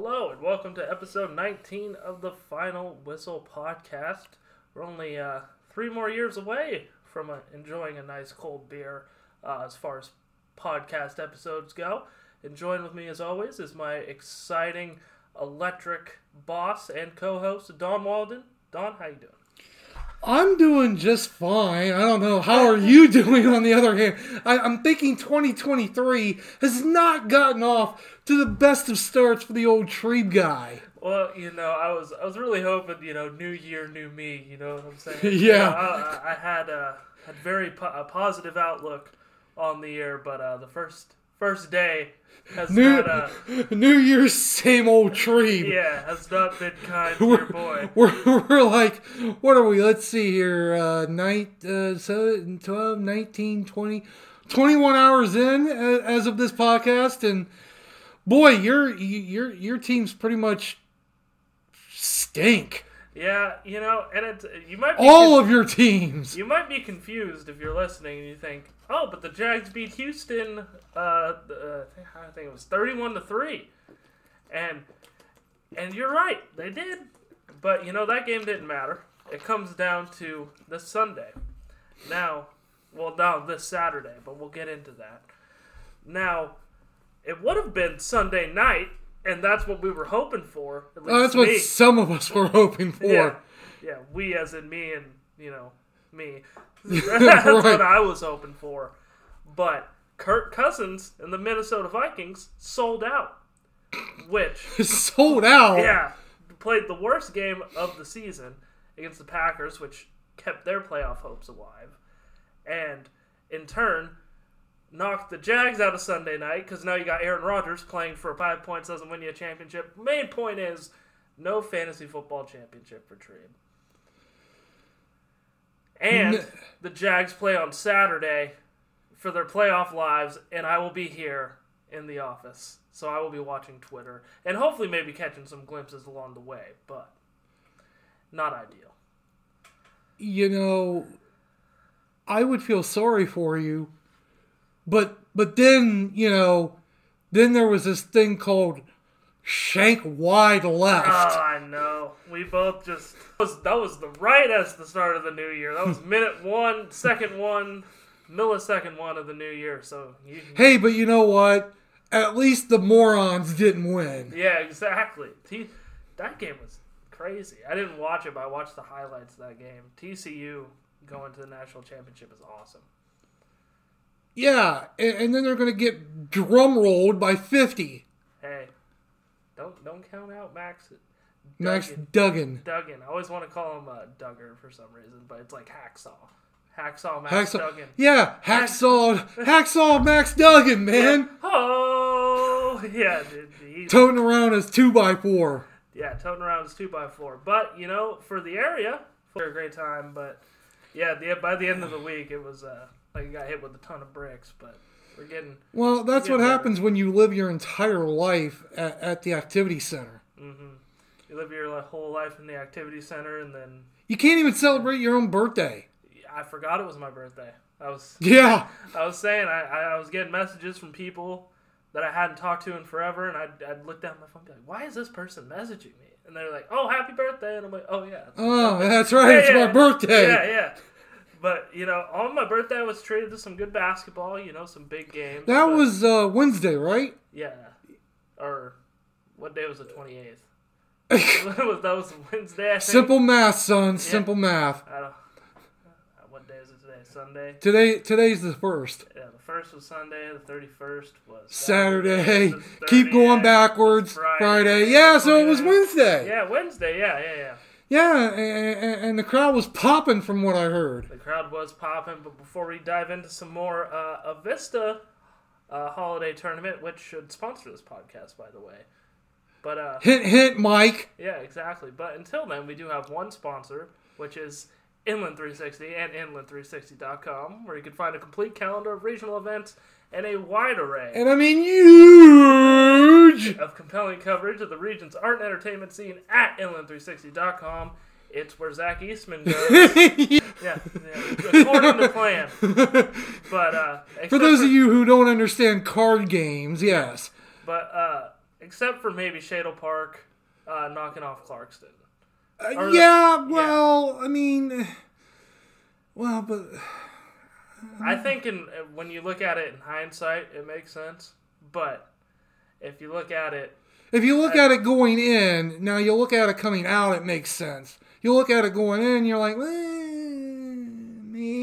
Hello and welcome to episode 19 of the Final Whistle podcast. We're only uh, three more years away from uh, enjoying a nice cold beer uh, as far as podcast episodes go. And join with me as always is my exciting electric boss and co-host Donn Walden. Donn, how you doing? I'm doing just fine. I don't know. How are you doing on the other hand? I, I'm thinking 2023 has not gotten off to the best of starts for the old Trebe guy. Well, you know, I was I was really hoping, you know, new year, new me. You know what I'm saying? Yeah. You know, I, I had a had very po- a positive outlook on the year, but uh, the first first day has New, not uh, New Year's same old Trebe. yeah has not been kind to your boy. We're, we're like, what are we? Let's see here. Uh, night, uh, so 12, 19, 20, 21 hours in uh, as of this podcast. And boy, your, your, your team's pretty much stink. Yeah, you know, and it's you might be All of your teams. You might be confused if you're listening and you think, "Oh, but the Jags beat Houston. Uh, uh, I think it was thirty-one to three, and and you're right, they did. But you know that game didn't matter. It comes down to this Sunday. Now, well, now this Saturday, but we'll get into that. Now, it would have been Sunday night, and that's what we were hoping for. At least Oh, that's what some of us were hoping for. Yeah, yeah, we as in me and you know me. That's what I was hoping for. But Kirk Cousins and the Minnesota Vikings sold out, which Sold out. yeah played the worst game of the season against the Packers, which kept their playoff hopes alive, and in turn knocked the Jags out of Sunday night because now you got Aaron Rodgers playing for five points doesn't win you a championship. Main point is no fantasy football championship for Trade. And N- the Jags play on Saturday for their playoff lives, and I will be here in the office. So I will be watching Twitter and hopefully maybe catching some glimpses along the way, but not ideal. You know, I would feel sorry for you, but but then you know, then there was this thing called shank wide left. Oh, I know. We both just that was, that was the right as the start of the new year. That was minute one, second one, millisecond one of the new year. So you, Hey, but you know what? At least the morons didn't win. yeah, exactly. T, that game was crazy. I didn't watch it, but I watched the highlights of that game. TCU going to the national championship is awesome. Yeah, and, and then they're going to get drum rolled by 50. Hey, don't don't count out Max. Max Duggan. Duggan. I always want to call him uh, Duggar for some reason, but it's like Hacksaw. Hacksaw Max Hacksaw. Duggan. Yeah, Hacksaw, Hacksaw Max Duggan, man. Oh, yeah, dude. He's, Toting around his 2x4. yeah, toting around his two by four. But you know, for the area, for a great time. But yeah, the, by the end of the week, it was uh, like you got hit with a ton of bricks. But we're getting, Well, that's Yeah, what better. happens when you live your entire life at, at the activity center. You live your whole life in the activity center, and then You can't even celebrate your own birthday. I forgot it was my birthday. I was Yeah. I was saying I, I, I was getting messages from people that I hadn't talked to in forever, and I'd, I'd look down my phone and be like, "Why is this person messaging me?" And they're like, "Oh, happy birthday!" And I'm like, "Oh yeah, Oh, that's right. Yeah, it's yeah. my birthday. Yeah, yeah. But you know, on my birthday, I was treated to some good basketball. You know, some big games. That but- was uh, Wednesday, right? yeah. Or what day was the twenty eighth? that was Wednesday. Simple math, son. Simple math. I don't. uh, What day is it today? Sunday. Today, today's the first. Yeah, the first was Sunday. The thirty first was Saturday. the Keep going backwards. was Friday. Yeah, so it was Wednesday. Yeah, Wednesday. Yeah, yeah, yeah. Yeah, and, and the crowd was popping from what I heard. The crowd was popping, but before we dive into some more, uh, Avista uh, holiday tournament, which should sponsor this podcast, by the way. But uh, Hint, hint, Mike. yeah, exactly. But until then, we do have one sponsor, which is Inland 360 and Inland360.com, where you can find a complete calendar of regional events and a wide array And I mean huge. of compelling coverage of the region's art and entertainment scene at Inland360.com. It's where Zach Eastman goes. yeah, yeah, according to plan. But uh, For those of you who don't understand card games, yes. but uh, except for maybe Shadle Park uh, knocking off Clarkston. Uh, yeah, well, I mean, well, but I think in when you look at it in hindsight, it makes sense. But if you look at it, if you look at it going in, now you look at it coming out, it makes sense. You look at it going in, you're like, eh,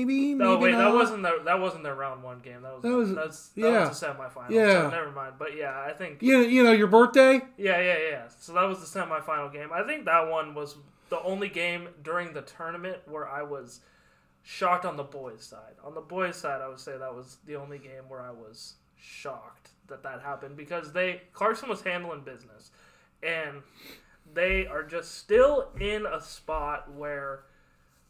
maybe, maybe no, wait, not. that wasn't their that wasn't their round one game. That was That was- that's, that yeah. was the semifinal. Yeah. so never mind. But yeah, I think You, you know, your birthday? yeah, yeah, yeah. So that was the semifinal game. I think that one was the only game during the tournament where I was shocked on the boys' side. On the boys' side, I would say that was the only game where I was shocked that that happened because they Clarkston was handling business, and they are just still in a spot where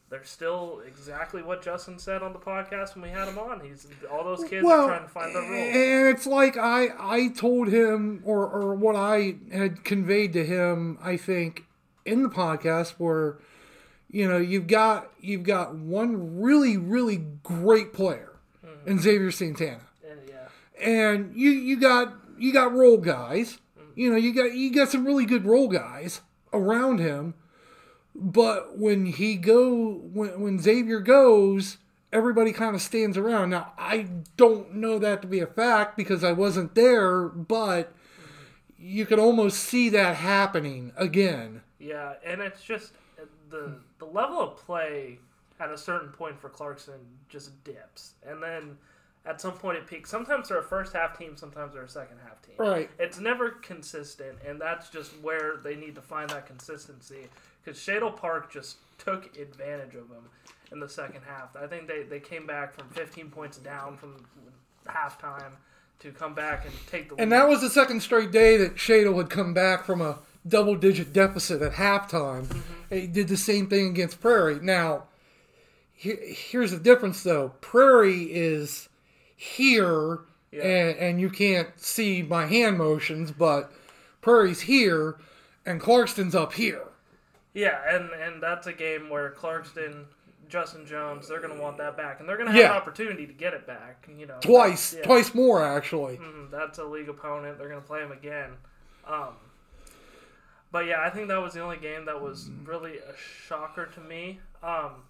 they're still exactly what Justin said on the podcast when we had him on. He's all those kids are trying to find their role. and it's like I I told him or or what I had conveyed to him, I think, in the podcast where you know you've got you've got one really really great player Mm-hmm. in Xavier Santana, And yeah, and you you got you got role guys, you know you got you got some really good role guys around him, but when he go when when Xavier goes. Everybody kind of stands around. Now, I don't know that to be a fact because I wasn't there, but you could almost see that happening again. Yeah, and it's just the the level of play at a certain point for Clarkston just dips, and then at some point it peaks. Sometimes they're a first half team, sometimes they're a second half team. Right. It's never consistent, and that's just where they need to find that consistency. Because Shadle Park just took advantage of them in the second half. I think they, they came back from 15 points down from halftime to come back and take the lead. And that was the second straight day that Shadle had come back from a double digit deficit at halftime. Mm-hmm. He did the same thing against Prairie. Now, he- here's the difference though Prairie is here, Yeah. and, and you can't see my hand motions, but Prairie's here, and Clarkston's up here. Yeah, and and that's a game where Clarkston, Justin Jones, they're going to want that back, and they're going to have Yeah. an opportunity to get it back. You know, Twice, Yeah. twice more actually. Mhm, that's a league opponent. They're going to play him again. Um, but yeah, I think that was the only game that was really a shocker to me. Um,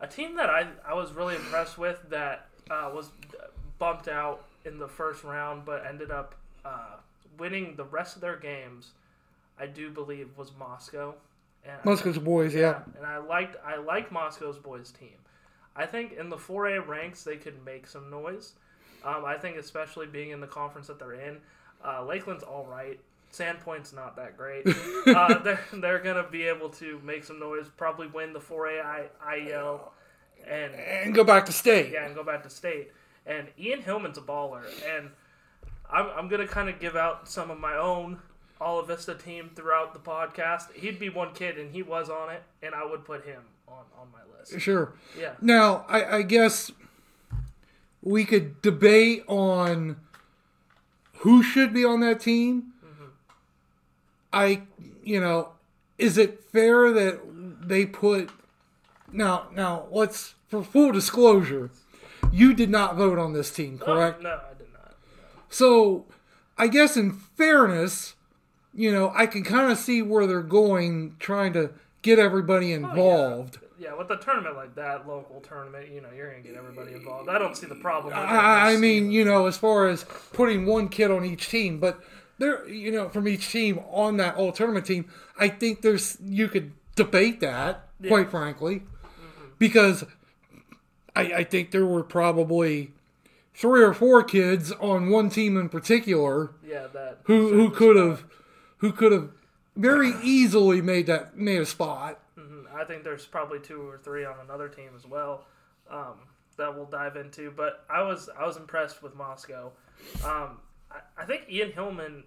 a team that I I was really impressed with that uh, was bumped out in the first round, but ended up uh, winning the rest of their games. I do believe was Moscow. And I boys, yeah. and I liked I like Moscow's boys team. I think in the 4A ranks they could make some noise. Um, I think especially being in the conference that they're in, uh, Lakeland's all right. Sandpoint's not that great. uh, they're they're gonna be able to make some noise, probably win the 4A I, IEL, and And go back to state. yeah, and go back to state. And Ian Hillman's a baller, and I'm, I'm gonna kind of give out some of my own All-Avista team throughout the podcast. He'd be one kid, and he was on it, and I would put him on on my list. Sure. Yeah, Now, I, I guess we could debate on who should be on that team. Mm-hmm. I, you know, is it fair that they put now? Now, let's for full disclosure, you did not vote on this team, oh, correct? Oh, no, I did not. So, I guess in fairness, you know, I can kind of see where they're going, trying to get everybody oh, involved. Yeah, with a tournament like that, local tournament, you know, you're gonna get everybody involved. I don't see the problem. I, I mean, you know, as far as putting one kid on each team, but there, you know, from each team on that all tournament team, I think there's you could debate that, quite frankly, mm-hmm. because I, I think there were probably three or four kids on one team in particular yeah, that who who could have who could have very easily made that made a spot. Mhm. I think there's probably two or three on another team as well um, that we'll dive into. But I was I was impressed with Moscow. Um, I, I think Ian Hillman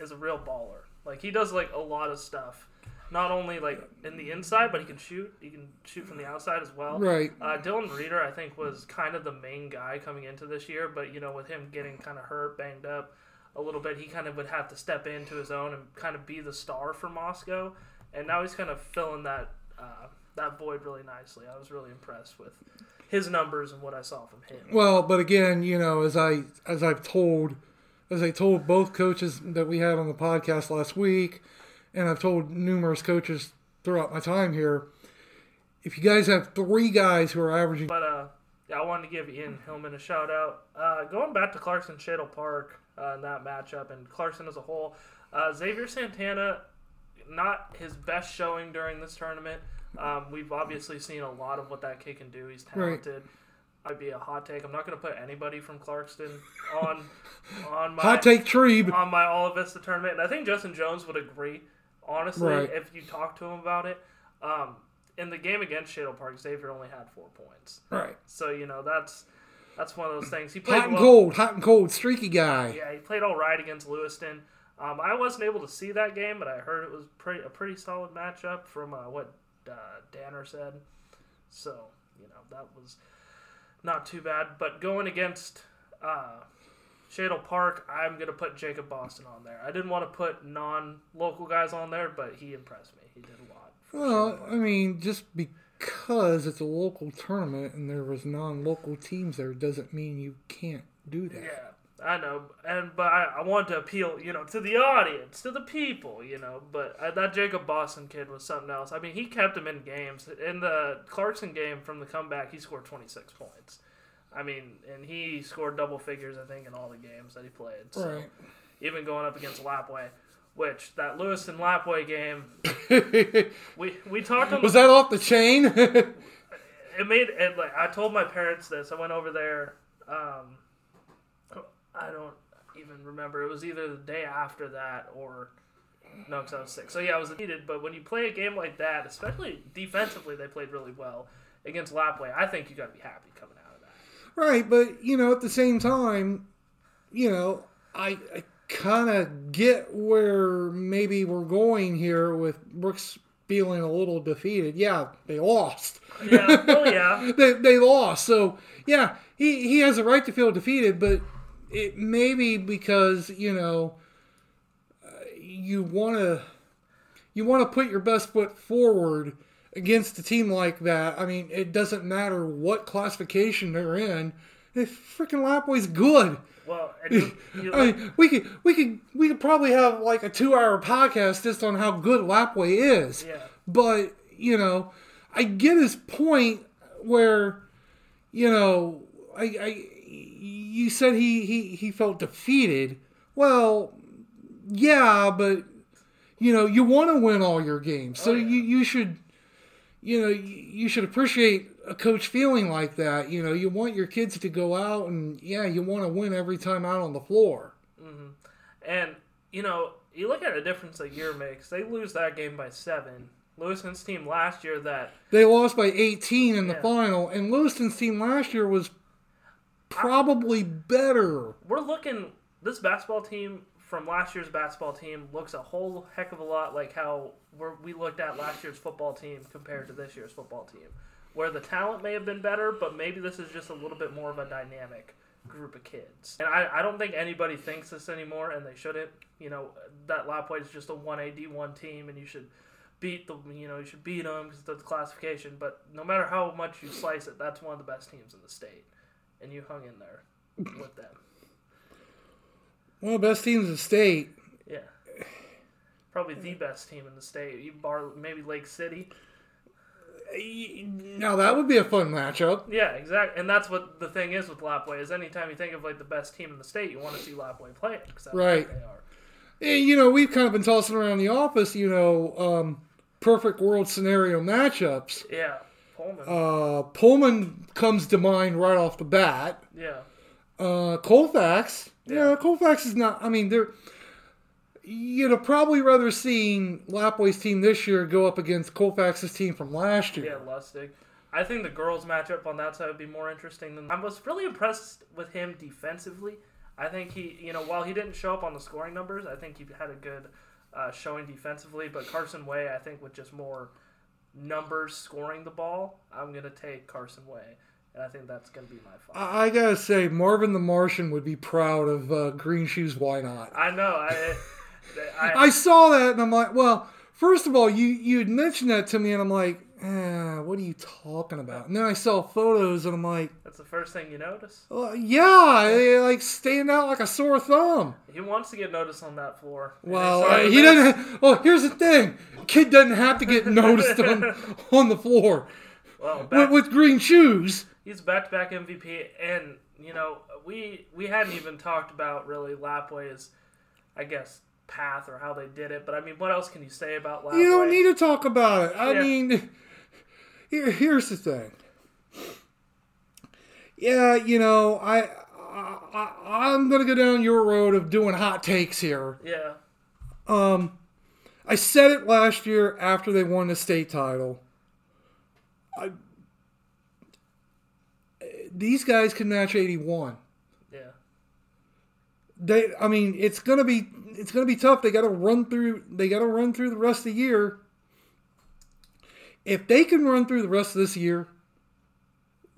is a real baller. Like he does like a lot of stuff. Not only like in the inside, but he can shoot. He can shoot from the outside as well. Right. Uh, Dylan Reeder, I think, was kind of the main guy coming into this year, but you know, with him getting kind of hurt, banged up a little bit, he kind of would have to step into his own and kind of be the star for Moscow. And now he's kind of filling that uh, that void really nicely. I was really impressed with his numbers and what I saw from him. Well, but again, you know, as I as I've told as I told both coaches that we had on the podcast last week, and I've told numerous coaches throughout my time here, if you guys have three guys who are averaging, But uh, yeah, I wanted to give Ian Hillman a shout out. Uh, going back to Clarkston Shadle Park uh, in that matchup and Clarkston as a whole, uh, Xavier Santana, not his best showing during this tournament. Um, we've obviously seen a lot of what that kid can do. He's Right. talented. I'd be a hot take. I'm not going to put anybody from Clarkston on on my hot take tree on my All-Avista tournament, and I think Justin Jones would agree. Honestly, Right. if you talk to him about it, um, in the game against Shadle Park, Xavier only had four points. Right. So you know that's that's one of those things. He played Hot and well. cold, hot and cold, streaky guy. Yeah, he played all right against Lewiston. Um, I wasn't able to see that game, but I heard it was pretty a pretty solid matchup from uh, what uh, Danner said. So you know that was not too bad. But going against uh, Shadle Park, I'm gonna put Jacob Boston on there. I didn't want to put non-local guys on there, but he impressed me. He did a lot. Well, I mean, just because it's a local tournament and there was non-local teams there doesn't mean you can't do that. Yeah, I know, and but I, I want to appeal, you know, to the audience, to the people, you know. But uh, that Jacob Boston kid was something else. I mean, he kept him in games. In the Clarkston game from the comeback, he scored 26 points. I mean, and he scored double figures, I think, in all the games that he played. So Right. even going up against Lapwai, which that Lewis and Lapwai game, we we talked was that off the chain? it made it like I told my parents this. I went over there. Um, I don't even remember. It was either the day after that or no, because I was sick. So yeah, I was needed. But when you play a game like that, especially defensively, they played really well against Lapwai. I think you got to be happy coming out of that. right, but you know, at the same time, you know, I, I kind of get where maybe we're going here with Brooks feeling a little defeated. Yeah, they lost. Yeah, well, yeah, they, they lost. So yeah, he, he has a right to feel defeated, but it may be because you know uh, you want to you want to put your best foot forward against a team like that. I mean, it doesn't matter what classification they're in. If freaking Lapwai's good. Well, and you, you, I mean, we could we could we could probably have like a two hour podcast just on how good Lapwai is. yeah, But, you know, I get his point where, you know, I, I you said he, he, he felt defeated. Well, yeah, but, you know, you want to win all your games. So Oh, yeah. you, you should, you know, you should appreciate a coach feeling like that. You know, you want your kids to go out and, yeah, you want to win every time out on the floor. Mm-hmm. and you know you look at the difference a year makes. They lose that game by seven. Lewiston's team last year that They lost by 18 in the final, and Lewiston's team last year was probably better. we're looking this basketball team from last year's basketball team looks a whole heck of a lot like how we're, we looked at last year's football team compared to this year's football team where the talent may have been better but maybe this is just a little bit more of a dynamic group of kids and i, I don't think anybody thinks this anymore and they shouldn't you know that Lapwai is just a 1ad one team and you should beat the you know you should beat them because that's classification but no matter how much you slice it that's one of the best teams in the state and you hung in there with them One of the best teams in the state. Yeah. Probably the best team in the state. You bar maybe Lake City. Now that would be a fun matchup. Yeah, exactly. And that's what the thing is with Lapwai is anytime you think of like the best team in the state, you want to see Lapwai play it Right. they are. And, you know, we've kind of been tossing around the office, you know, um, perfect world scenario matchups. Yeah, Pullman. Uh, Pullman comes to mind right off the bat. yeah, Uh, Colfax, yeah. Yeah. Colfax is not. I mean, they're. You'd have probably rather seen Lapwai's team this year go up against Colfax's team from last year. yeah, Lustig. I think the girls matchup on that side would be more interesting than. I was really impressed with him defensively. I think he, you know, while he didn't show up on the scoring numbers, I think he had a good uh, showing defensively. But Carson Way, I think, with just more numbers scoring the ball, I'm gonna take Carson Way, and I think that's gonna be my five. I, I gotta say, Marvin the Martian would be proud of uh, Green Shoes. Why not? I know. I, I, I saw that and I'm like, well, first of all, you you had mentioned that to me, and I'm like, eh, what are you talking about? And then I saw photos and I'm like, That's the first thing you notice. well, yeah, they, like stand out like a sore thumb. He wants to get noticed on that floor. Well, uh, he doesn't. Well, here's the thing: kid doesn't have to get noticed on on the floor Well, with, with green shoes. he's back-to-back MVP, and you know we we hadn't even talked about really Lapwai's, I guess, path or how they did it. But I mean, what else can you say about Lapwai? You don't need to talk about it. I Yeah. mean, here, here's the thing. Yeah, you know, I, I, I I'm gonna go down your road of doing hot takes here. Yeah, Um, I said it last year after they won the state title. I, these guys can match 81. They, I mean, it's gonna be it's gonna be tough. They got to run through. They got to run through the rest of the year. If they can run through the rest of this year,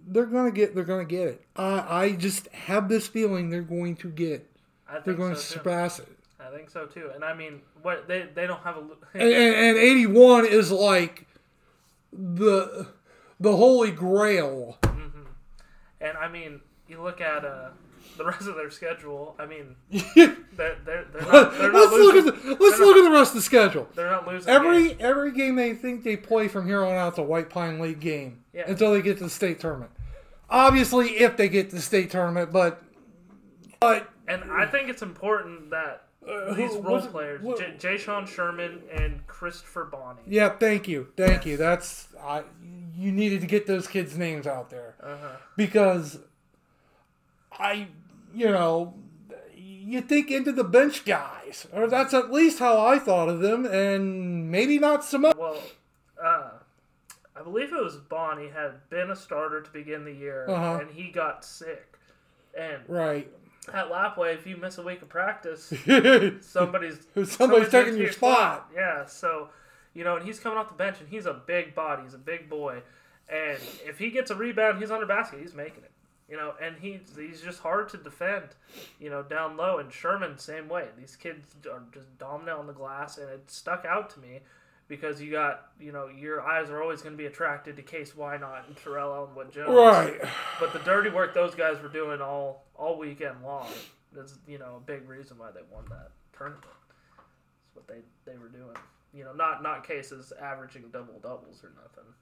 they're gonna get. They're gonna get it. I, I just have this feeling they're going to get. They're going to so too. surpass it. I think so too. And I mean, what they they don't have a. And, and, and 81 is like the the holy grail. And I mean, you look at uh, the rest of their schedule. I mean, they're they're, they're not they're not let's look at the, let's look at the rest of the schedule. They're not losing Every games. every game they think they play from here on out is a White Pine League game Yeah. until they get to the state tournament. Obviously, if they get to the state tournament, but but And I think it's important that Uh, these who- role players, what- J- Jay Sean Sherman and Christopher Bonney. yeah, thank you, thank you. That's I. You needed to get those kids' names out there Uh-huh. because I, you know, you think into the bench guys, or that's at least how I thought of them, and maybe not so much. Well, uh, I believe it was Bonnie had been a starter to begin the year, Uh-huh. and he got sick. And Right. at Lapwai, if you miss a week of practice, somebody's Somebody's taking into your spot. Yeah, so you know, and he's coming off the bench, and he's a big body, he's a big boy, and if he gets a rebound, he's under basket, he's making it. You know, and he's he's just hard to defend. You know, down low, and Sherman same way. These kids are just dominant on the glass, and it stuck out to me because you got you know your eyes are always going to be attracted to Kase Wynott and Terrell Ellenwood Jones. Right. But the dirty work those guys were doing all all weekend long is you know a big reason why they won that tournament. That's what they they were doing. You know, not not Kase's averaging double doubles or nothing.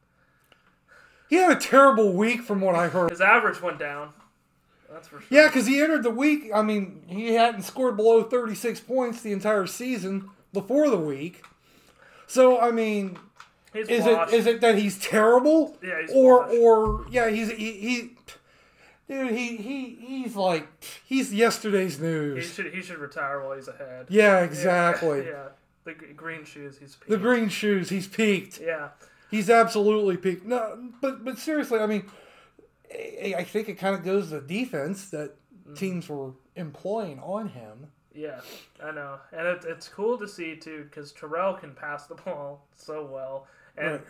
He had a terrible week from what I heard. His average went down. That's for sure. Yeah, because he entered the week. I mean, he hadn't scored below 36 points the entire season before the week. So, I mean, he's is washed. it is it that he's terrible, Yeah, he's or washed. or yeah, he's he, he dude, he he he's like he's yesterday's news. he should he should retire while he's ahead. Yeah, exactly. Yeah, the green shoes. He's The green shoes, he's peaked. Yeah, He's absolutely peaked. No, but but seriously, I mean, I I think it kind of goes to the defense that Mm-hmm. teams were employing on him. yeah, I know, and it, it's cool to see too because Terrell can pass the ball so well, and Right.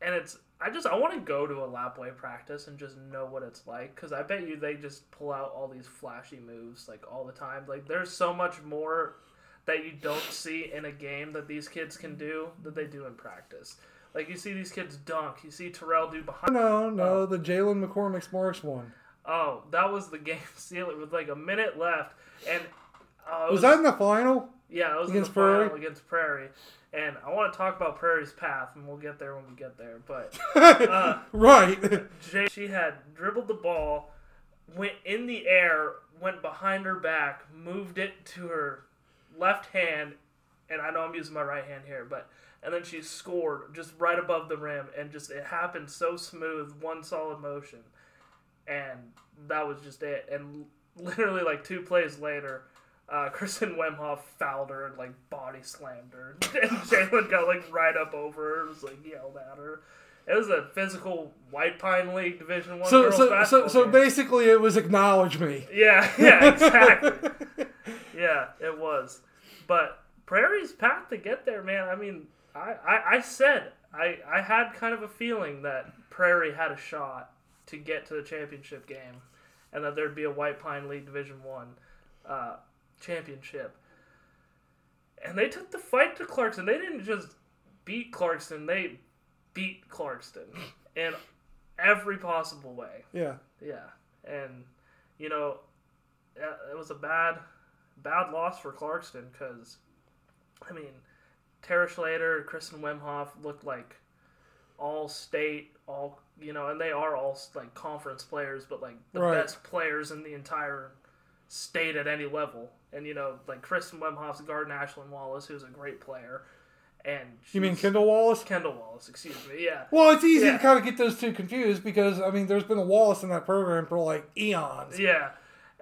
and it's I just I want to go to a Lapwai practice and just know what it's like because I bet you they just pull out all these flashy moves like all the time. Like there's so much more that you don't see in a game that these kids can do that they do in practice. Like you see these kids dunk, you see Terrell do behind. No, no, the Jalen McCormick Marks one. Oh, that was the game seal it with like a minute left, and uh, it Was that in the final? Yeah, it was Against in the final Prairie? against Prairie, and I want to talk about Prairie's path, and we'll get there when we get there. But uh, right. Jay, she had dribbled the ball, went in the air, went behind her back, moved it to her left hand, and I know I'm using my right hand here, but and then she scored just right above the rim, and just it happened so smooth, one solid motion, and that was just it. And literally like two plays later. Uh, Kristen Wemhoff fouled her and like body slammed her, and Jalen got like right up over her, and was like yelled at her. It was a physical White Pine League Division One So so so so game. basically, it was acknowledge me. Yeah, yeah, exactly. yeah, it was. But Prairie's path to get there, man. I mean, I, I, I said I, I had kind of a feeling that Prairie had a shot to get to the championship game, and that there'd be a White Pine League Division One uh, championship. And they took the fight to Clarkston. They didn't just beat Clarkston; they beat Clarkston in every possible way. Yeah. Yeah, and you know, it was a bad, bad loss for Clarkston because, I mean, Tara Schlater, Kristen Wemhoff looked like all state, all you know, and they are all like conference players, but like the Right. best players in the entire state at any level. And you know, like Kristen Wemhoff's guarding Ashlyn Wallace, who's a great player, and You mean Kendall Wallace? Kendall Wallace? Excuse me. Yeah, Well, it's easy Yeah. to kind of get those two confused because I mean, there's been a Wallace in that program for like eons. Yeah,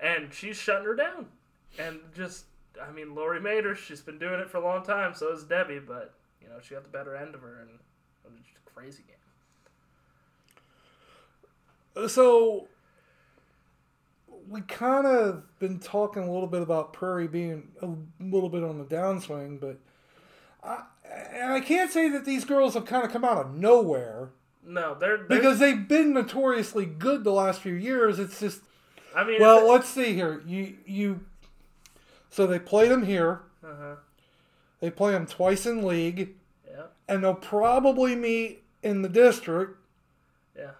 and she's shutting her down, and just I mean, Lori Mater, she's been doing it for a long time. So is Debbie, but you know she got the better end of her, and it was just a crazy game. So we kind of been talking a little bit about Prairie being a little bit on the downswing, but I, and I can't say that these girls have kind of come out of nowhere No, they're, they're because they've been notoriously good the last few years. It's just I mean, well, let's see here. You you so they played them here. uh huh, They play them twice in league, yeah, and they'll probably meet in the district, yeah.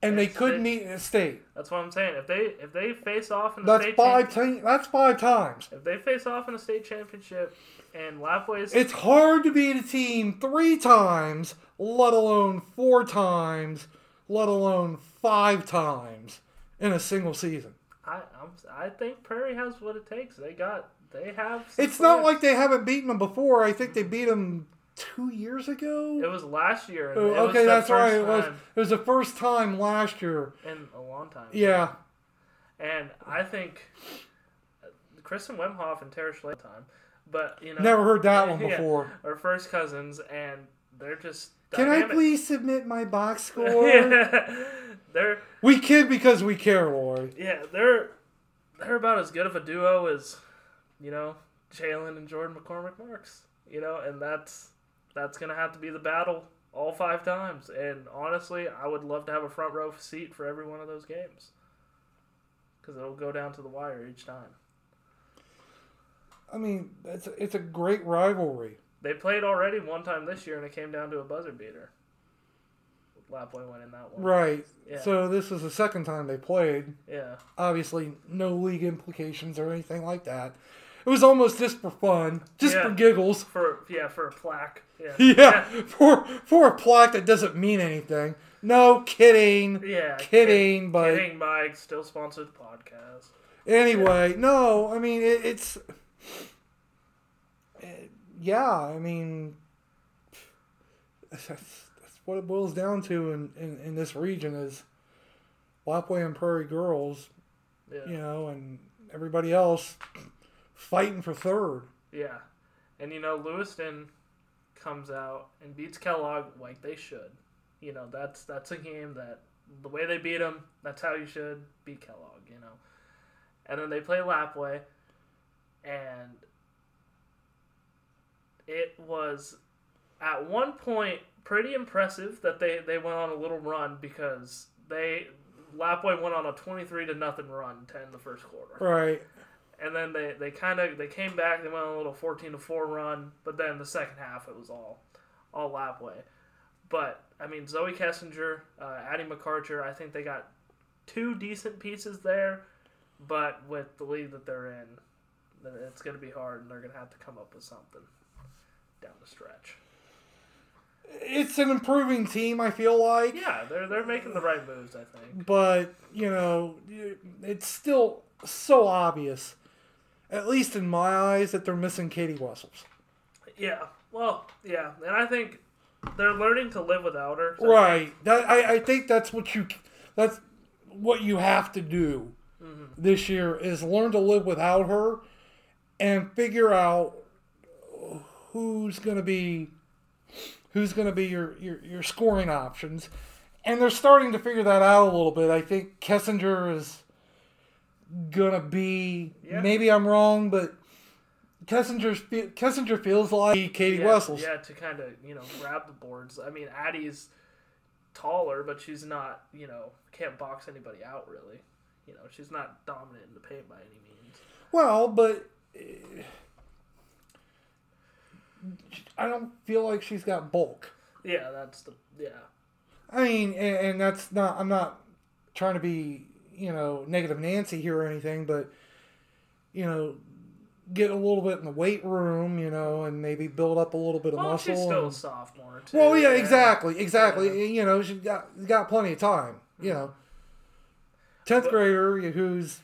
and they could it- meet in the state. That's what I'm saying. If they if they face off in the That's state five. Ti- that's five times. if they face off in a state championship, and Lapwai's It's hard to beat a team three times, let alone four times, let alone five times in a single season. I I'm, I think Prairie has what it takes. They got they have. It's not like they haven't beaten them before. I think they beat them two years ago. it was last year. Oh, okay, that's right. It was. It was the first time last year. in a long time. Yeah, And I think Kristen Wemhoff and Tara Schley time, but you know, never heard that one Yeah. before. are first cousins, and they're just. Can I please submit my box score? yeah, they're we kid because we care, Lori. yeah they're they're about as good of a duo as you know Jalen and Jordan McCormick Marks. You know, and that's that's gonna have to be the battle all five times. And honestly, I would love to have a front row seat for every one of those games because it'll go down to the wire each time. I mean, it's it's a great rivalry. They played already one time this year, and it came down to a buzzer beater. Lapwai went in that one. Right. Yeah. So this is the second time they played. Yeah. Obviously, no league implications or anything like that. It was almost just for fun, just Yeah. for giggles. For yeah, for a plaque. Yeah. Yeah, for for a plaque that doesn't mean anything. No kidding. Yeah. Kidding, kid- but- kidding. Mike still sponsored the podcast. Anyway, no, I mean it, it's. eh, Yeah, I mean, that's, that's what it boils down to in, in, in this region is Lapwai and Prairie girls, Yeah. you know, and everybody else fighting for third. Yeah. And you know, Lewiston comes out and beats Kellogg like they should. You know, that's that's a game that the way they beat them, that's how you should beat Kellogg. You know, and then they play Lapway, and it was at one point pretty impressive that they they went on a little run because they Lapwai went on a twenty three to nothing run to end the first quarter Right. and then they, they kind of they came back. They went on a little fourteen to four run, but then the second half it was all all Lapwai. But I mean Zoe Kessinger, uh, Addie McArcher, I think they got two decent pieces there, but with the league that they're in, it's going to be hard, and they're going to have to come up with something down the stretch. It's an improving team, I feel like. Yeah, they're they're making the right moves, I think. but you know it's still so obvious at least in my eyes that they're missing katie wessels Yeah, well, yeah, and I think they're learning to live without her. so- right that, I, I think that's what you that's what you have to do mm-hmm. this year is learn to live without her and figure out who's going to be who's going to be your, your your scoring options and they're starting to figure that out a little bit i think kessinger is gonna be Yeah. maybe i'm wrong but Kessinger's, Kessinger feels like Katie yeah, Wessels. Yeah, to kind of you know grab the boards. I mean, Addie's taller, but she's not you know can't box anybody out really. You know, she's not dominant in the paint by any means. Well, but uh, I don't feel like she's got bulk. Yeah, that's the yeah. I mean, and, and that's not. I'm not trying to be, you know, negative Nancy here or anything, but you know, get a little bit in the weight room, you know, and maybe build up a little bit of Well, muscle. she's still and- a sophomore too. well, yeah, and- exactly, exactly. Yeah. You know, she's got got plenty of time. You mm-hmm. know, tenth grader who's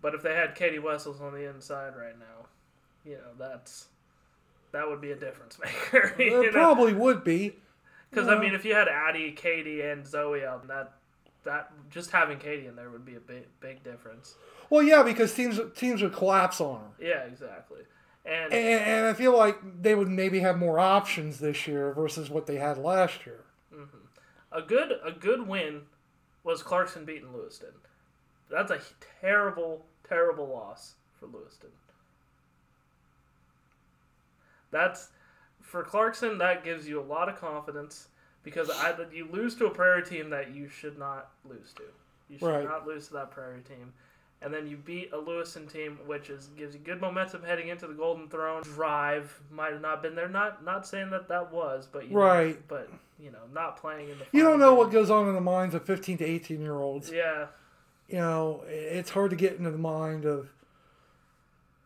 But if they had Katie Wessels on the inside right now, you know that's that would be a difference maker. it know? probably would be. Because Yeah. I mean, if you had Addie, Katie, and Zoe out, that that just having Katie in there would be a big big difference. Well, yeah, because teams teams would collapse on her. Yeah, exactly. And And, and I feel like they would maybe have more options this year versus what they had last year. Mm-hmm. a good a good win was Clarkston beating Lewiston. That's a terrible terrible loss for Lewiston. That's for Clarkston. That gives you a lot of confidence because I, you lose to a Prairie team that you should not lose to. You should Right. not lose to that Prairie team. And then you beat a Lewiston team, which is gives you good momentum heading into the Golden Throne. Drive might have not been there. Not not saying that that was, but you know, Right. but you know, not playing in the. You don't know what goes on in the minds of 15 to 18 year olds. Yeah, You know, it's hard to get into the mind of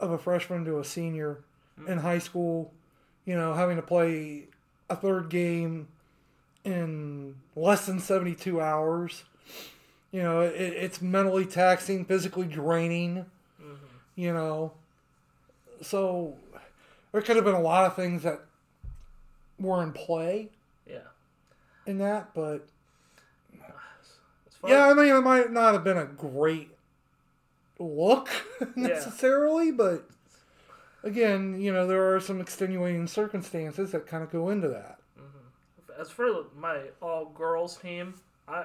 of a freshman to a senior in high school. You know, having to play a third game in less than 72 hours. You know, it, it's mentally taxing, physically draining. Mm-hmm. You know, so there could have been a lot of things that were in play yeah. in that, but yeah, I mean, it might not have been a great look Yeah. necessarily, but again, you know, there are some extenuating circumstances that kind of go into that. Mm-hmm. as for my all girls team, I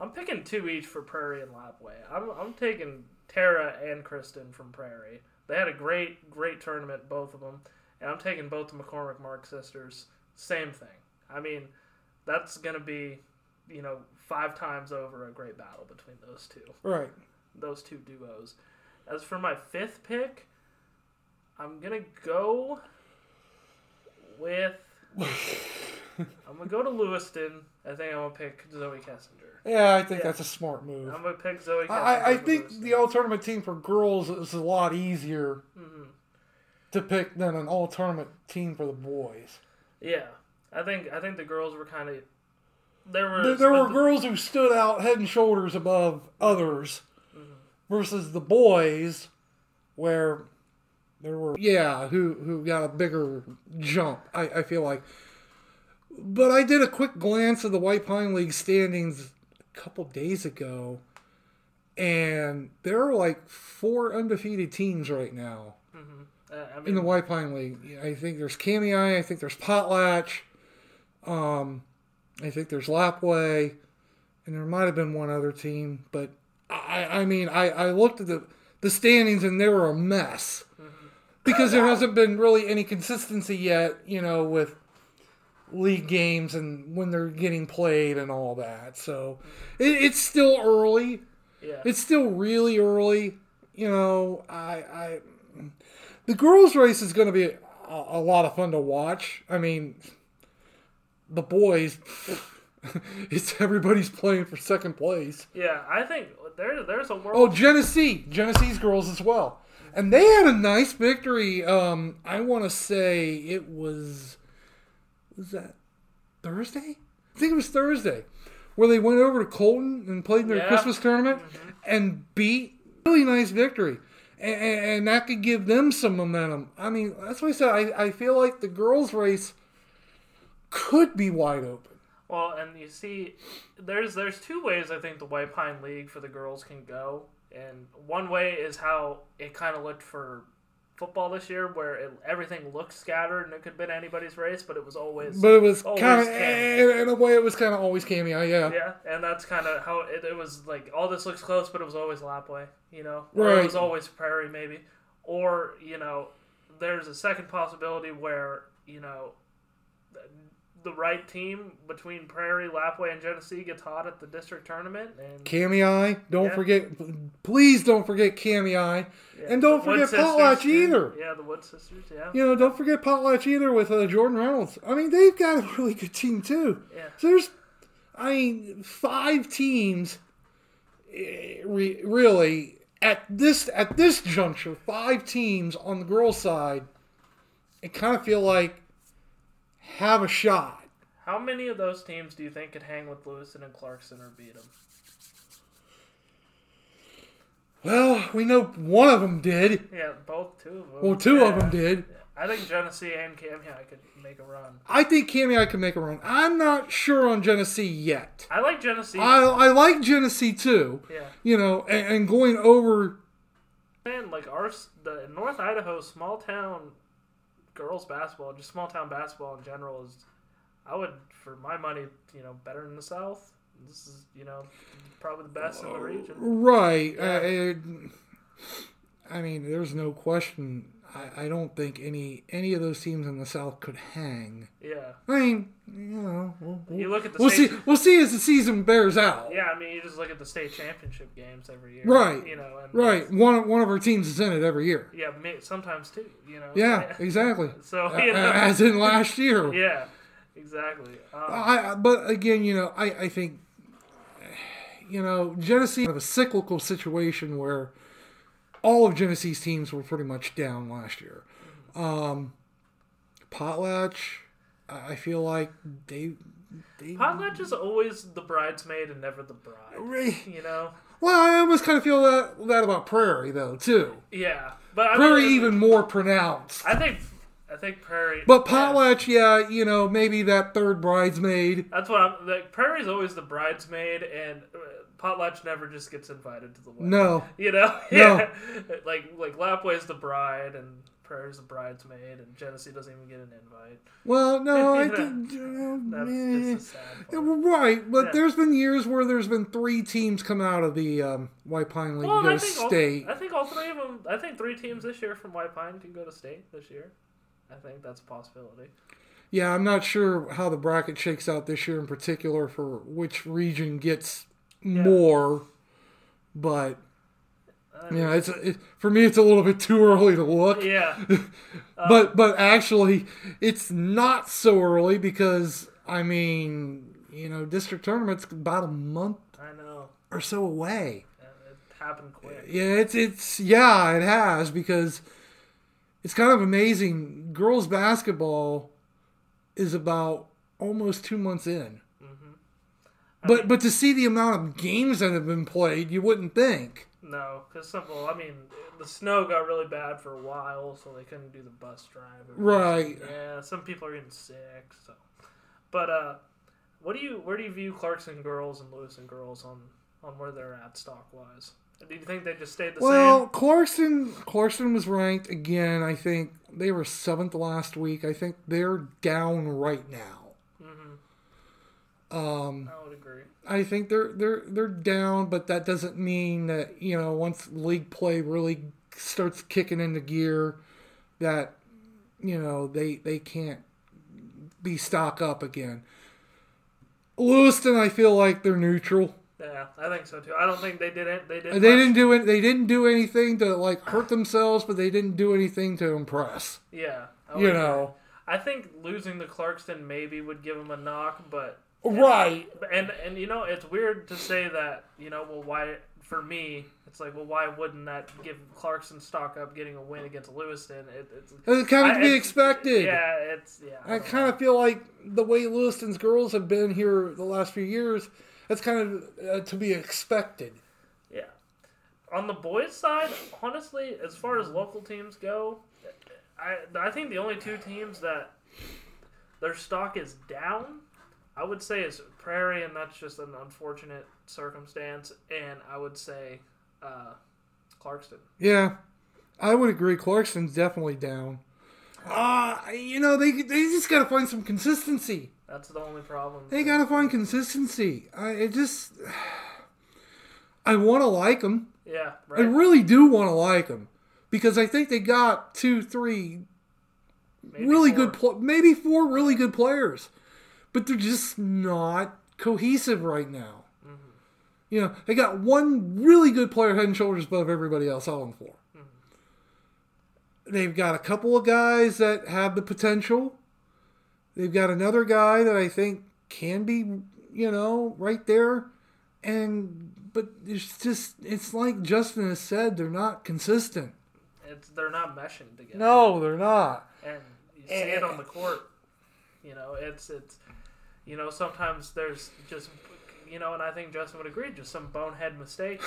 I'm picking two each for Prairie and Lapwai. I'm I'm taking Tara and Kristen from Prairie. They had a great great tournament, both of them, and I'm taking both the McCormick Mark sisters. Same thing. I mean, that's gonna be, you know, five times over a great battle between those two. Right. those two duos. As for my fifth pick, I'm gonna go with. I'm gonna go to Lewiston. I think I'm gonna pick Zoe Kessinger. Yeah, I think Yeah. that's a smart move. I'm gonna pick Zoe. Kessinger I, I for think Lewiston. the all tournament team for girls is a lot easier Mhm. to pick than an all tournament team for the boys. Yeah, I think I think the girls were kind of. There were There, there were girls who stood out head and shoulders above others versus the boys where there were yeah who who got a bigger jump I, I feel like. But i did a quick glance of the white pine league standings a couple days ago and there are like four undefeated teams right now uh, I in the White Pine League. I think there's Kamiah, I think there's Potlatch, um, I think there's Lapwai, and there might have been one other team, but I, I mean, I, I looked at the, the standings and they were a mess because there hasn't been really any consistency yet, you know, with league games and when they're getting played and all that. So it, it's still early yeah, it's still really early. You know, I, I the girls' race is going to be a, a lot of fun to watch. I mean, the boys, it's everybody's playing for second place. yeah. I think there there's a world. Oh, Genesee, Genesee's girls as well, and they had a nice victory. Um, I want to say it was was that Thursday? I think it was Thursday, where they went over to Colton and played in their Yeah. Christmas tournament and beat. Really nice victory, and, and, and that could give them some momentum. I mean, that's why I said I, I feel like the girls' race could be wide open. Well, and you see, there's there's two ways I think the White Pine League for the girls can go, and one way is how it kind of looked for football this year, where it, everything looked scattered and it could have been anybody's race, but it was always But it was kind of, in, a way, it was kind of always Kamiah. Yeah, yeah, and that's kind of how it, it was like. All this looks close, but it was always Lapwai, you know, or it was always Prairie maybe, or you know, there's a second possibility where you know the right team between Prairie, Lapwai, and Genesee gets hot at the district tournament, and Cammy don't Yeah. forget, please don't forget Eye, yeah, and don't the Wood forget Potlatch sisters, either. Yeah, the Wood sisters. Yeah, You know, don't forget Potlatch either with uh, Jordan Reynolds. I mean, they've got a really good team too. yeah. So there's, I mean, five teams, eh, re- really at this at this juncture, five teams on the girls' side, and kind of feel like have a shot. How many of those teams do you think could hang with Lewiston and Clarkston or beat them? Well, we know one of them did. Yeah, both two of them. Well, two yeah. of them did. I think Genesee and Kamiah could make a run. I think Cammy could make a run. I'm not sure on Genesee yet. I like Genesee. I, I like Genesee too. yeah, You know, and, and going over man, like our the North Idaho small town girls basketball, just small town basketball in general is, I would for my money, you know, better in the South. This is you know probably the best in the region. Right. Yeah. Uh, it- I mean, there's no question. I, I don't think any any of those teams in the South could hang. Yeah, I mean, you know, we'll, we'll, you look at the we'll state, see. We'll see as the season bears out. Yeah, I mean you just look at the state championship games every year. Right. You know. And Right. One one of our teams is in it every year. Yeah, sometimes two. You know. Yeah. Exactly. So you know. As in last year. yeah. Exactly. Um, I, but again, you know, I, I think, you know, Genesee have a cyclical situation where all of Genesee's teams were pretty much down last year. Um, Potlatch, I feel like they, they Potlatch is always the bridesmaid and never the bride. You know. well, I almost kind of feel that that about Prairie though too. Yeah, but I Prairie mean, even more pronounced. I think. I think Prairie. But. Potlatch, yeah, you know, maybe that third bridesmaid. That's what I'm like. Prairie's always the bridesmaid, and Potlatch never just gets invited to the wedding. No, You know, No. yeah. like like Lapwai's the bride, and Prairie's the bridesmaid, and Genesee doesn't even get an invite. well, no, I think. uh, That's just a sad part. well, Right, but Yeah. there's been years where there's been three teams come out of the um, White Pine League Well, go I to state. all, I think all three of them. I think three teams this year from White Pine can go to state this year. I think that's a possibility. Yeah, I'm not sure how the bracket shakes out this year in particular for which region gets more, but I you know, it's it, for me it's a little bit too early to look. yeah, but but actually, it's not so early because I mean, you know, district tournament's about a month I know. or so away. It happened quick. Yeah, it's it's yeah, it has because it's kind of amazing. Girls basketball is about almost two months in, but but to see the amount of games that have been played, you wouldn't think. No, because simple. I mean, the snow got really bad for a while, so they couldn't do the bus drive. Right. Yeah, some people are getting sick. So, but uh, what do you where do you view Clarkston girls and Lewiston girls on on where they're at stock wise? Do you think they just stayed the same? Well, Clarkston Clarkston was ranked again. I think they were seventh last week. I think they're down right now. Same? I would agree. I think they're they're they're down, but that doesn't mean that you know once league play really starts kicking into gear, that you know they they can't be stock up again. Lewiston, I feel like they're neutral. Yeah, I think so too. I don't think they did it. They did. They didn't do it. They didn't do anything to like hurt themselves, but they didn't do anything to impress. Yeah, I You agree. know, I think losing to Clarkston maybe would give them a knock, but right? and and you know it's weird to say that you know well why for me it's like well why wouldn't that give Clarkston stock up getting a win against Lewiston? It, it's It's kind of I- to be expected. Yeah, it's yeah. I kind of feel like the way Lewiston's girls have been here the last few years, that's kind of uh, to be expected. Yeah. On the boys' side, honestly, as far as local teams go, I I think the only two teams that their stock is down, I would say it's Prairie, and that's just an unfortunate circumstance. And I would say uh, Clarkston. Yeah, I would agree. Clarkston's definitely down. Uh, you know, they they just got to find some consistency. That's the only problem. They got to find consistency. I it just, I want to like them. Yeah, right. I really do want to like them because I think they got two, three Maybe really four. good, pl- maybe four really good players. But they're just not cohesive right now. Mm-hmm. You know, they got one really good player head and shoulders above everybody else on the floor. Mm-hmm. They've got a couple of guys that have the potential. They've got another guy that I think can be, you know, right there. And but it's just it's like Justin has said, they're not consistent. It's they're not meshing together. No, they're not. and you see it on the court. You know, it's it's you know sometimes there's just you know, and I think Justin would agree, just some bonehead mistakes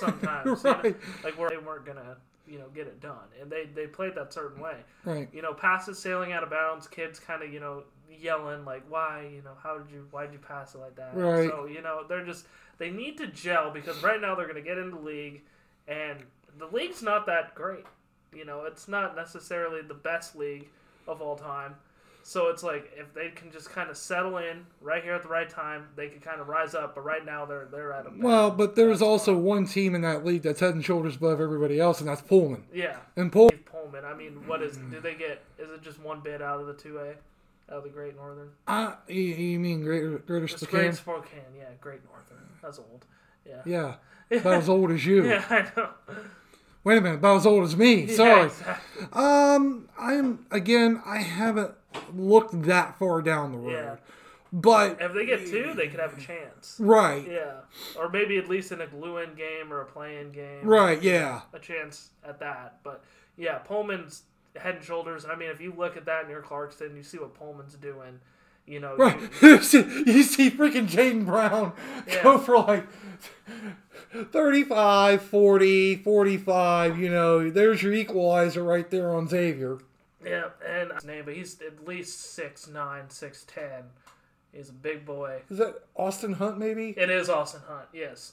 sometimes, you know, like where they weren't gonna you know get it done, and they they played that certain way. Right. You know, passes sailing out of bounds, kids kind of you know yelling like, why you know how did you why did you pass it like that? Right. So you know they're just they need to gel because right now they're gonna get in the league, and the league's not that great. You know, it's not necessarily the best league of all time. So it's like if they can just kind of settle in right here at the right time, they can kind of rise up. But right now they're they're at a Well, but there's also spot. one team in that league that's head and shoulders above everybody else, and that's Pullman. yeah. And Pull, Pullman. I mean, what is? Do they get? Is it just one bid out of the two A, out of the Great Northern? uh, you, you mean Greater, Greater It's Spokane? Great Spokane. Yeah, Great Northern. That's old. Yeah. Yeah, about as old as you. Yeah, I know. Wait a minute, about as old as me. Yeah, Sorry. exactly. Um, I'm again. I haven't looked that far down the road, Yeah. but If they get two, they could have a chance. right, Yeah, or maybe at least in a glue-in game or a play-in game. right, yeah, a chance at that. But yeah, Pullman's head and shoulders. I mean, if you look at that near Clarkston, you see what Pullman's doing. You know, right. you- you see freaking Jaden Brown go for like 35, 40, 45. You know, there's your equalizer right there on Xavier. Yeah, and his name, but he's at least six nine, six ten. He's a big boy. Is that Austin Hunt? Maybe. It is Austin Hunt. Yes.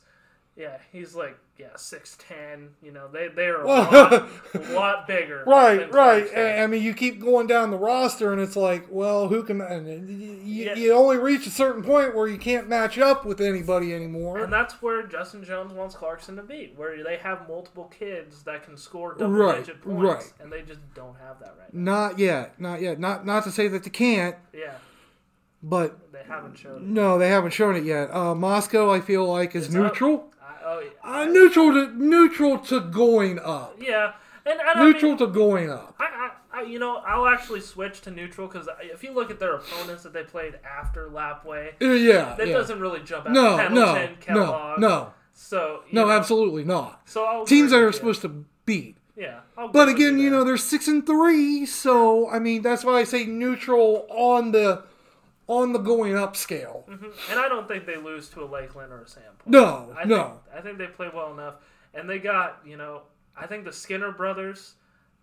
Yeah, he's like yeah six ten. You know they they are a lot, lot bigger. Right, right. I mean, you keep going down the roster, and it's like, well, who can? And you, Yeah. you only reach a certain point where you can't match up with anybody anymore. And that's where Justin Jones wants Clarkston to be, where they have multiple kids that can score double Right, digit points, right. and they just don't have that right now. Not yet, not yet. Not not to say that they can't, Yeah, but they haven't shown it. no, they haven't shown it yet. Uh, Moscow, I feel like, is It's neutral. I, oh yeah, Uh, neutral to neutral to going up. yeah, and, and Neutral I, mean, to going up. I, I, I, you know, I'll actually switch to neutral because if you look at their opponents that they played after Lapwai, Uh, yeah, that yeah. doesn't really jump out. No, no, Pendleton, no, Kellogg, no, So no, know, absolutely not. So I'll Teams that are supposed to beat. yeah. I'll But again, you know, they're six and three, so I mean that's why I say neutral on the on the going up scale. Mhm. And I don't think they lose to a Lakeland or a Sandpoint. No, I no. Think, I think they play well enough, and they got you know. I think the Skinner brothers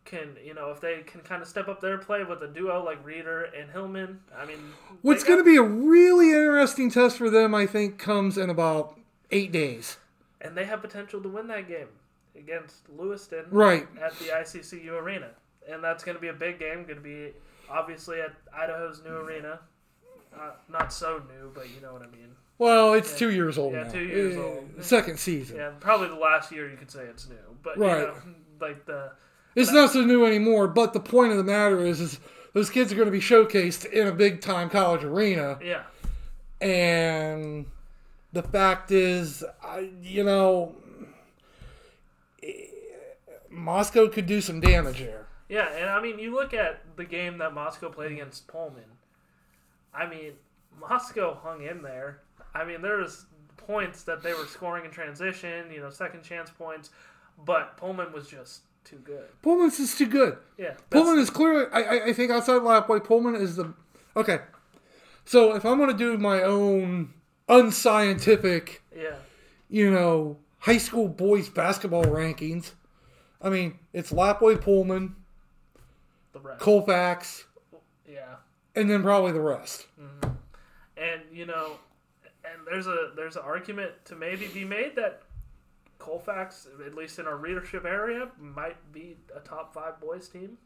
can you know if they can kind of step up their play with a duo like Reeder and Hillman. I mean, What's going to be a really interesting test for them, I think, comes in about eight days. and they have potential to win that game against Lewiston Right. at the ICCU arena, and that's going to be a big game. Going to be obviously at Idaho's new arena. Uh, not so new, but you know what I mean. Well, it's two years old Yeah, now. two years Uh, old. Second season. Yeah, probably the last year you could say it's new, but Right. you know, like the It's not so new anymore. But the point of the matter is, is those kids are going to be showcased in a big time college arena, yeah. and the fact is, I, you know, eh, Moscow could do some damage there. Yeah, and I mean, you look at the game that Moscow played against Pullman. I mean, Moscow hung in there. I mean, there was points that they were scoring in transition, you know, second chance points, but Pullman was just too good. Pullman's is too good. Yeah, Pullman is clearly. I, I, think outside Lapwai, Pullman is the. Okay, so if I'm going to do my own unscientific, yeah, you know, high school boys basketball rankings, I mean, it's Lapwai, Pullman, the rest. Colfax, Yeah, and then probably the rest. and you know, and there's a there's an argument to maybe be made that Colfax, at least in our readership area, might be a top five boys team.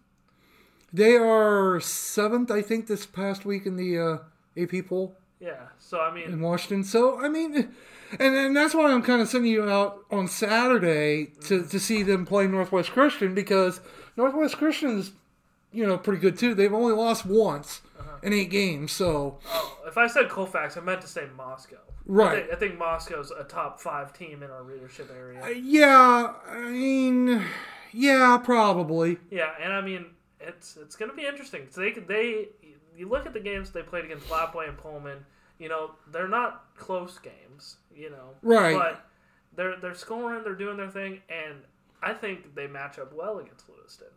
They are seventh, I think, this past week in the uh, AP poll Yeah, so I mean, in Washington. So I mean, and and that's why I'm kind of sending you out on Saturday to to see them play Northwest Christian because Northwest Christian is, you know, pretty good too. They've only lost once, in eight games. So Oh, if I said Colfax, I meant to say Moscow. I right, think, I think Moscow's a top five team in our readership area. Uh, yeah. I mean, yeah, probably. Yeah, and I mean it's it's going to be interesting. they they you look at the games they played against Lapwai and Pullman. You know they're not close games. You know, Right. But they're they're scoring, they're doing their thing, and I think they match up well against Lewiston.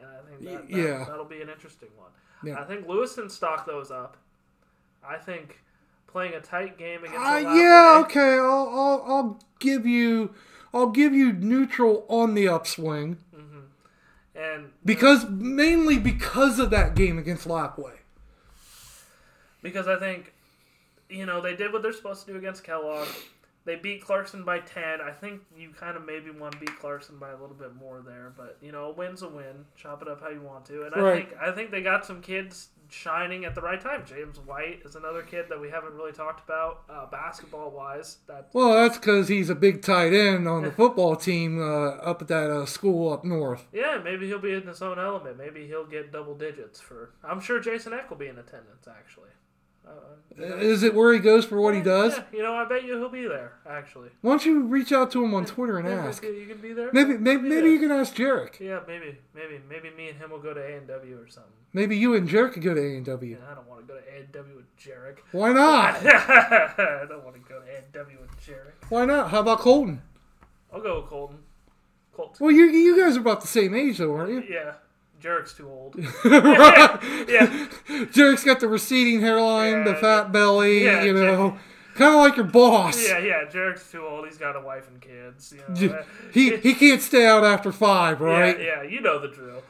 And I think that, that Yeah. that'll be an interesting one. Yeah. I think Lewiston stock those up. I think playing a tight game against Uh, yeah, Lapwai- okay. I'll, I'll I'll give you I'll give you neutral on the upswing and because mainly because of that game against Lapwai. because I think, you know, they did what they're supposed to do against Kellogg. They beat Clarkston by ten. I think you kind of maybe want to beat Clarkston by a little bit more there, but you know, a win's a win. Chop it up how you want to, and I think I think they got some kids shining at the right time. James White is another kid that we haven't really talked about uh, basketball wise. That Well, that's because he's a big tight end on the football team uh, up at that uh, school up north. yeah, maybe he'll be in his own element. Maybe he'll get double digits for. I'm sure Jason Eck will be in attendance actually. Uh, Is it where he goes for what he does? Yeah, you know, I bet you he'll be there actually. Why don't you reach out to him on Twitter and Yeah, ask? You you can be there. Maybe maybe, Be maybe you can ask Jarek. Yeah, maybe, maybe, maybe me and him will go to A and W or something. Maybe you and Jarek could go to A and W. I don't want to go to A and W with Jarek. Why not? I don't want to go to A and W with Jarek. Why not? How about Colton? I'll go with Colton. Colton. Well, you you guys are about the same age though, aren't you? Yeah, Jarek's too old. yeah, Jarek's got the receding hairline, the fat belly, yeah, you know, kind of like your boss. yeah, yeah. Jarek's too old. He's got a wife and kids. You know. Uh, he he can't stay out after five, right? Yeah, yeah. You know the drill.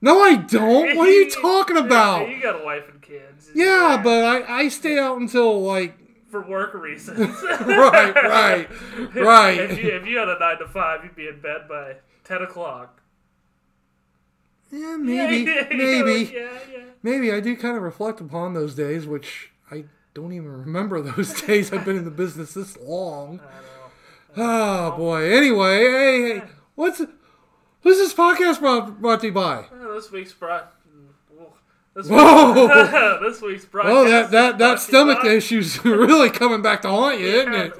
No, I don't. What are you talking about? Yeah, you got a wife and kids. Yeah, but I, I stay out until like for work reasons. right, right, right. If you, if you had a nine to five, you'd be in bed by ten o'clock. Yeah, maybe, Yeah, maybe, Yeah, yeah. maybe. I do kind of reflect upon those days, which I don't even remember those days. I've been in the business this long. I know. Oh boy. Anyway, hey, hey, what's who's this podcast brought, brought to you by? Uh, this week's brought. This Whoa! this week's Oh, broadcast. that that brought that stomach issue's really coming back to haunt you, isn't it?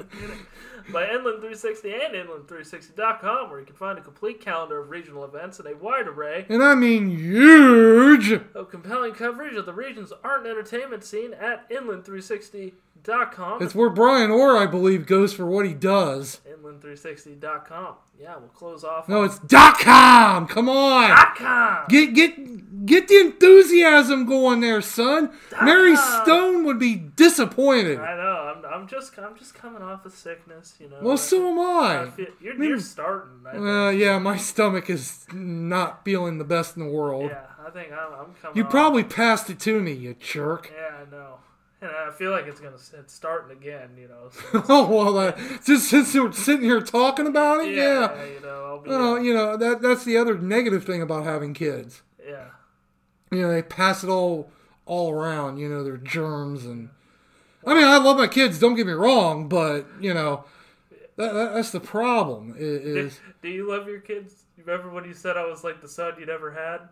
By Inland360 and Inland360.com, where you can find a complete calendar of regional events and a wide array And I mean huge. of compelling coverage of the region's art and entertainment scene at Inland360.com. It's where Brian Orr, I believe, goes for what he does. Inland360.com. Yeah, we'll close off. No, it's dot com. Come on. .com. Get get get the enthusiasm going there, son. Mary com. Stone would be disappointed. I know. I'm, I'm just I'm just coming off of sickness, you know. Well, so am I I. feel, you're, you're starting. I. Uh, yeah, my stomach is not feeling the best in the world. yeah, I think I'm, I'm coming. You off- probably passed it to me, you jerk. Yeah, I know. And I feel like it's gonna it's starting again, you know. So, oh well, uh, just since we're sitting here talking about it, yeah. yeah, you know. Well, you know that that's the other negative thing about having kids. yeah, You know, they pass it all all around. You know, their germs and. I mean, I love my kids. Don't get me wrong, but you know, that, that that's the problem. Is Do you love your kids? You remember when you said I was like the son you never had?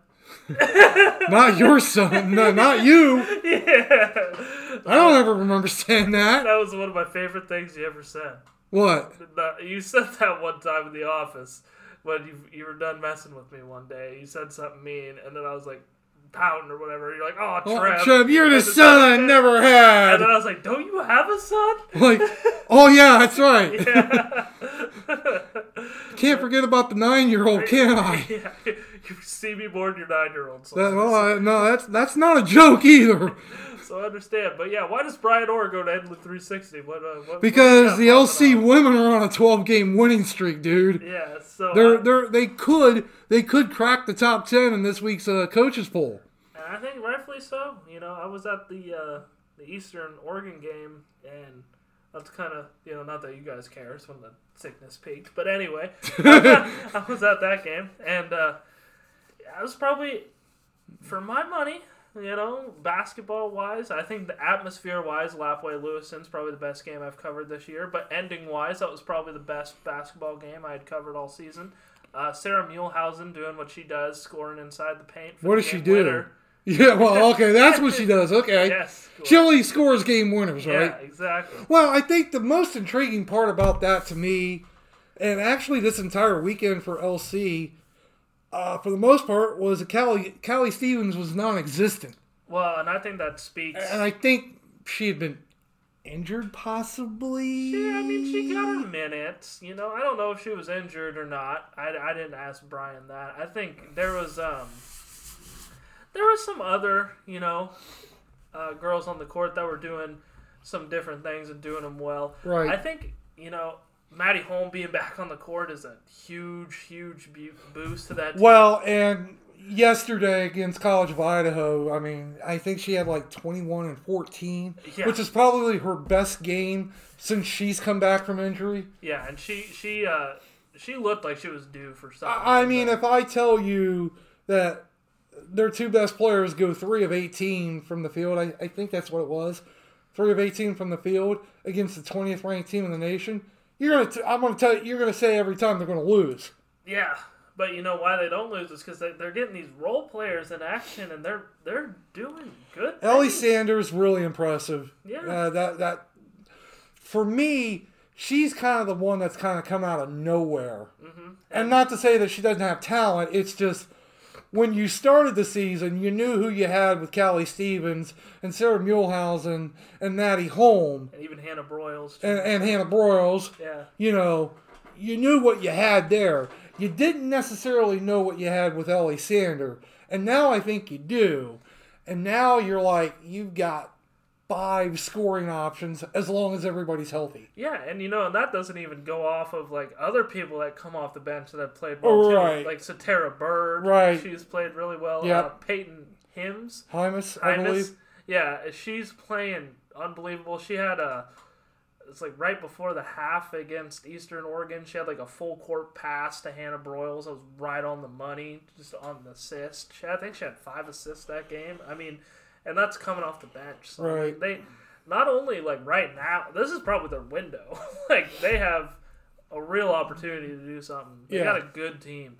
not your son, no, not you. Yeah, I don't ever remember saying that. that was one of my favorite things you ever said. What? You said that one time in the office when you you were done messing with me one day. You said something mean, and then I was like pouting or whatever. You're like, "Oh, Oh, Trev, Trev, you're the son I never had. And then I was like, "Don't you have a son?" Like, oh yeah, that's right. Yeah. Can't forget about the nine-year-old, can I? yeah. You see me more than your nine-year-old. So, That, well, I, no, that's that's not a joke either. So I understand. But yeah, why does Brian Orr go to Inland 360? What? Uh, what Because what the do you got LC popping women are on a 12-game winning streak, dude. Yeah. So They're I, they're they could they could crack the top ten in this week's uh, coaches poll. I think rightfully so. You know, I was at the uh, the Eastern Oregon game, and that's kind of you know not that you guys care. It's when the sickness peaked, but anyway, I was at that game, and uh, I was probably for my money. You know, basketball wise, I think the atmosphere wise, Lapwai Lewiston's probably the best game I've covered this year. But ending wise, that was probably the best basketball game I had covered all season. Uh, Sarah Muehlhausen doing what she does, scoring inside the paint. For What the does she do? winner. Yeah, well, okay, that's what she does. Okay. Yes. She only scores game winners, yeah, right? exactly. Well, I think the most intriguing part about that to me, and actually this entire weekend for LC, uh, for the most part, was Callie, Callie Stevens was non existent. Well, and I think that speaks. And I think she had been injured, possibly. Yeah, I mean, she got her minutes. You know, I don't know if she was injured or not. I, I didn't ask Brian that. I think there was um there was some other you know uh, girls on the court that were doing some different things and doing them well. Right. I think you know Maddie Holm being back on the court is a huge, huge boost to that. team. Well, and yesterday against College of Idaho, I mean, I think she had like 21 and 14, Yeah. which is probably her best game since she's come back from injury. yeah, and she she uh she looked like she was due for something. I I mean, if I tell you that their two best players go three of 18 from the field, I, I think that's what it was. Three of 18 from the field against the 20th ranked team in the nation. You're gonna. T- I'm gonna tell you. You're gonna say every time they're gonna lose. Yeah, but you know why they don't lose is because they, they're getting these role players in action and they're they're doing good. Ellie things. Sanders really impressive. Yeah. Uh, that that for me, she's kind of the one that's kind of come out of nowhere. Mm-hmm. And not to say that she doesn't have talent. It's just when you started the season, you knew who you had with Callie Stevens and Sarah Muehlhausen and Maddie Holm and even Hannah Broyles. and, and Hannah Broyles. yeah, You know, you knew what you had there. You didn't necessarily know what you had with Ellie Sander. And now I think you do. And now you're like, you've got five scoring options as long as everybody's healthy. yeah, and you know, and that doesn't even go off of like other people that come off the bench that have played well Right. too. Like Satara Bird, Right. She's played really well. Yeah, Uh, Peyton Hims, Hymus, I Hymas, believe. yeah, she's playing unbelievable. She had a. It's like right before the half against Eastern Oregon. She had like a full court pass to Hannah Broyles. I was right on the money, just on the assist. She, I think she had five assists that game. I mean, and that's coming off the bench. So Right. they not only like right now. This is probably their window. like they have a real opportunity to do something. They Yeah. got a good team,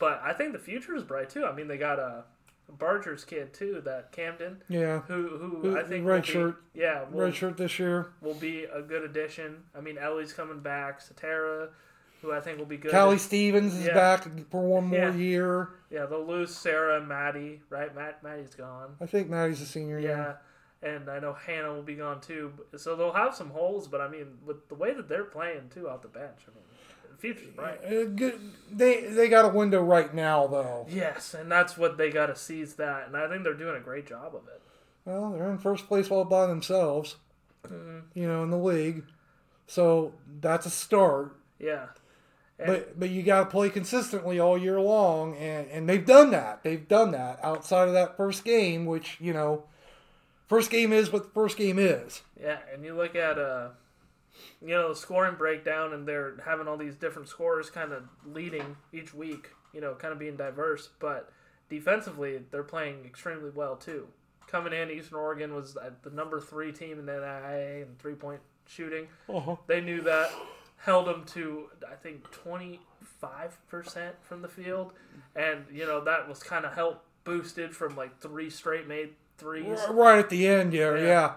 but I think the future is bright too. I mean, they got a Barger's kid too, that Camden, Yeah. who who Who- I think red be- shirt. yeah, will, Red shirt this year. will be a good addition. I mean, Ellie's coming back. Satara, who I think will be good. Callie Stevens is Yeah. back for one more Yeah. year. Yeah, they'll lose Sarah and Maddie, right? Matt Maddie's gone. I think Maddie's a senior. Yeah. And I know Hannah will be gone too. So they'll have some holes, but I mean, with the way that they're playing too out the bench, I mean, the future's bright. Uh, good. They they got a window right now though. Yes, and that's what they got to seize that, and I think they're doing a great job of it. Well, they're in first place all by themselves. You know, in the league. So that's a start. Yeah. And- But but you got to play consistently all year long, and and they've done that. They've done that outside of that first game, which you know, first game is what the first game is. Yeah, and you look at uh, you know, the scoring breakdown, and they're having all these different scorers kind of leading each week. You know, kind of being diverse, but defensively, they're playing extremely well too. Coming in, Eastern Oregon was at the number three team in the NAIA in three point shooting. Uh-huh. They knew that, held them to I think twenty five percent from the field, and you know that was kind of help boosted from like three straight made threes. Right at the end, yeah, Yeah. yeah.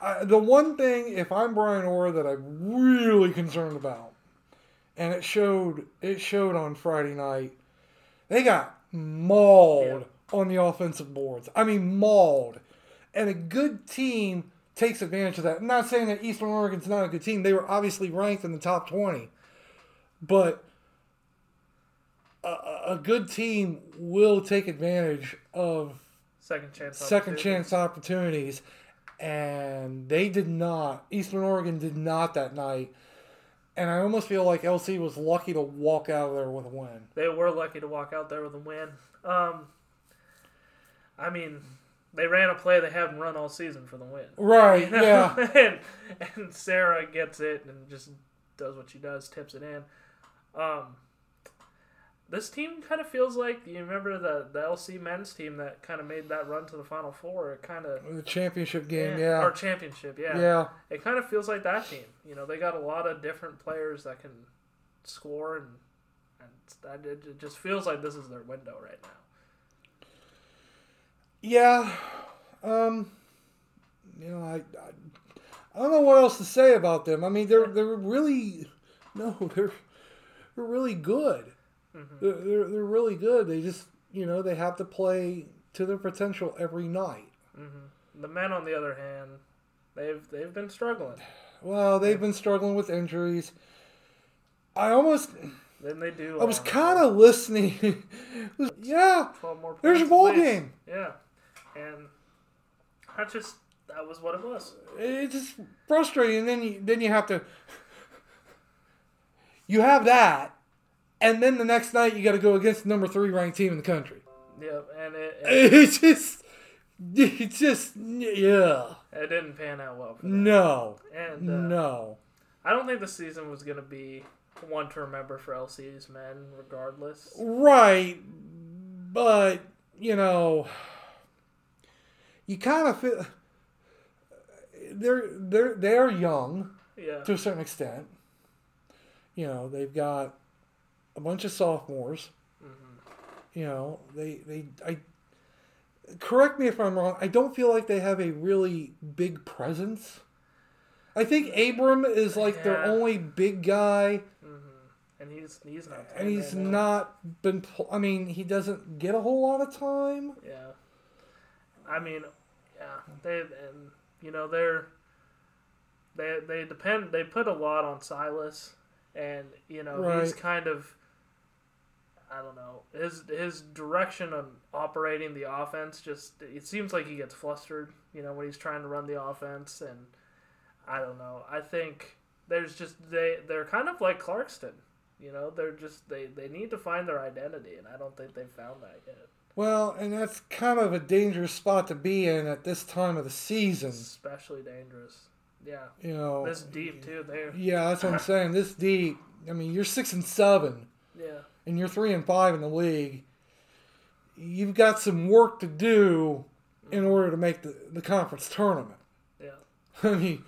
Uh, the one thing, if I'm Brian Orr, that I'm really concerned about, and it showed, it showed on Friday night, they got mauled on the offensive boards. I mean, mauled, and a good team takes advantage of that. I'm not saying that Eastern Oregon's not a good team; they were obviously ranked in the top twenty, but. A, a- a good team will take advantage of Second chance. second opportunities. chance opportunities, and they did not. Eastern Oregon did not that night, and I almost feel like LC was lucky to walk out of there with a win. They were lucky to walk out there with a win. Um, I mean, they ran a play they haven't run all season for the win. Right? You know? Yeah. and, and Sarah gets it and just does what she does, tips it in. Um, this team kind of feels like you remember the the LC men's team that kind of made that run to the Final Four. It kind of The championship game. or Yeah. Or championship, yeah. Yeah. It kind of feels like that team. You know, they got a lot of different players that can score, and and that, it just feels like this is their window right now. Yeah. Um, you know, I, I I don't know what else to say about them. I mean, they're they're really no, they're they're really good. Mm-hmm. They're, they're they're really good. They just you know they have to play to their potential every night. Mm-hmm. The men, on the other hand, they've they've been struggling. Well, they've been struggling with injuries. I almost Then they do. I was um, kind of listening. yeah, twelve more. there's a ball game. Yeah, and that just that was what it was. it's just frustrating. And then you then you have to you have that, and then the next night you got to go against the number three ranked team in the country. Yeah, and it it, It's just it's just yeah it didn't pan out well. For them. no And uh, no I don't think the season was gonna be one to remember for LC's men, regardless. right, but you know you kind of feel they're they're they're young. Yeah, to a certain extent. You know, they've got a bunch of sophomores. Mm-hmm. You know, they they I correct me if I'm wrong. I don't feel like they have a really big presence. I think Abram is like their only big guy, mm-hmm. and he's he's not. and he's right not been. I mean, he doesn't get a whole lot of time. Yeah, I mean, yeah, they and you know they're they they depend they put a lot on Silas, and you know he's kind of I don't know his his direction on operating the offense just it seems like he gets flustered, you know, when he's trying to run the offense, and I don't know. I think there's just they they're kind of like Clarkston. You know, they're just they, they need to find their identity, and I don't think they've found that yet. Well, and that's kind of a dangerous spot to be in at this time of the season. especially dangerous. Yeah, You know, this deep too. There, Yeah, that's what I'm saying. This deep. I mean, you're six and seven, yeah, and you're three and five in the league. You've got some work to do in mm-hmm. order to make the, the conference tournament. yeah. I mean,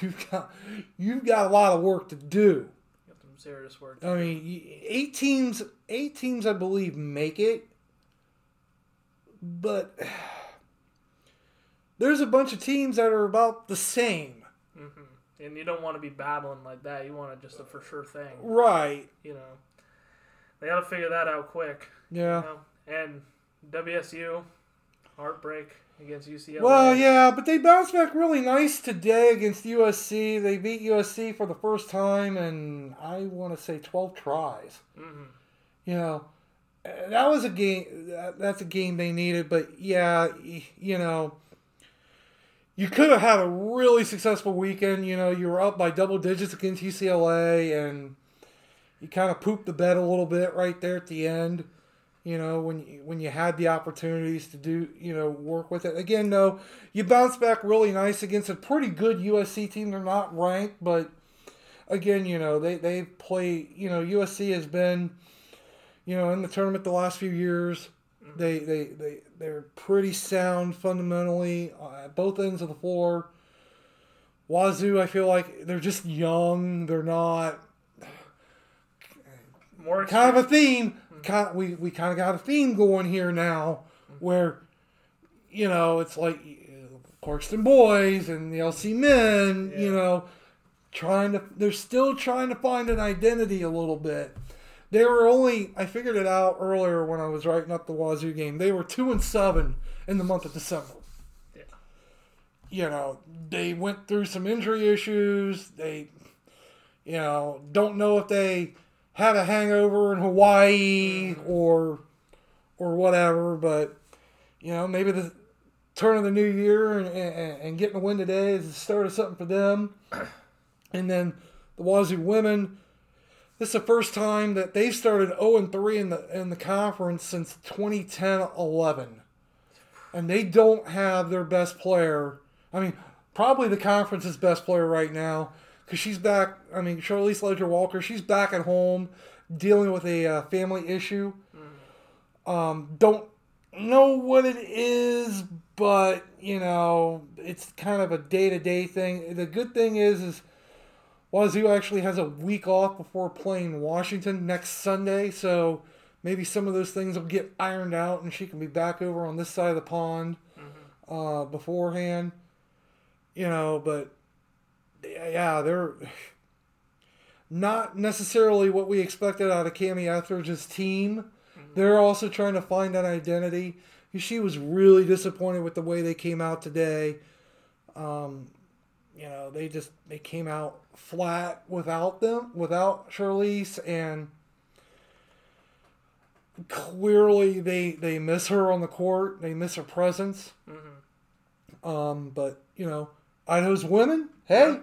you've got you've got a lot of work to do. Got some serious work. I mean, eight teams, eight teams, I believe, make it, but there's a bunch of teams that are about the same. hmm And you don't want to be battling like that. You want it just a for sure thing. Right? You know, they got to figure that out quick. Yeah. You know? And WSU, heartbreak against UCLA. Well, yeah, but they bounced back really nice today against USC. They beat USC for the first time and I want to say twelve tries. hmm You know, that was a game. That's a game they needed. But yeah, you know, you could have had a really successful weekend. You know, you were up by double digits against UCLA, and you kind of pooped the bed a little bit right there at the end. You know, when you, when you had the opportunities to do, you know, work with it. Again, though, you bounced back really nice against a pretty good USC team. They're not ranked, but again, you know, they they play. You know, USC has been, you know, in the tournament the last few years. Mm-hmm. They they they they're pretty sound fundamentally uh, at both ends of the floor. Wazoo, I feel like they're just young. They're not More kind of a theme. Mm-hmm. Kind we we kind of got a theme going here now, mm-hmm. where you know it's like Clarkston boys and the LC men. You know, trying to they're still trying to find an identity a little bit. They were only I figured it out earlier when I was writing up the Wazoo game. They were two and seven in the month of December. Yeah. You know, they went through some injury issues. They, you know, don't know if they had a hangover in Hawaii mm-hmm. or or whatever, but you know, maybe the turn of the new year and, and, and getting a win today is the start of something for them. And then the Wazoo women, this is the first time that they've started 0 and 3 in the in the conference since 2010-11. And they don't have their best player. I mean, probably the conference's best player right now because she's back. I mean, Charlisse Leger-Walker, she's back at home dealing with a uh, family issue. Um, don't know what it is, but you know, it's kind of a day to day thing. The good thing is, is Wazoo actually has a week off before playing Washington next Sunday, so maybe some of those things will get ironed out and she can be back over on this side of the pond uh, beforehand. You know, but yeah, they're not necessarily what we expected out of Kamie Ethridge's team. They're also trying to find an identity. She was really disappointed with the way they came out today. Um, you know, they just they came out flat without them, without Charlisse, and clearly they they miss her on the court. They miss her presence. Um, but you know, Idaho's women. Hey,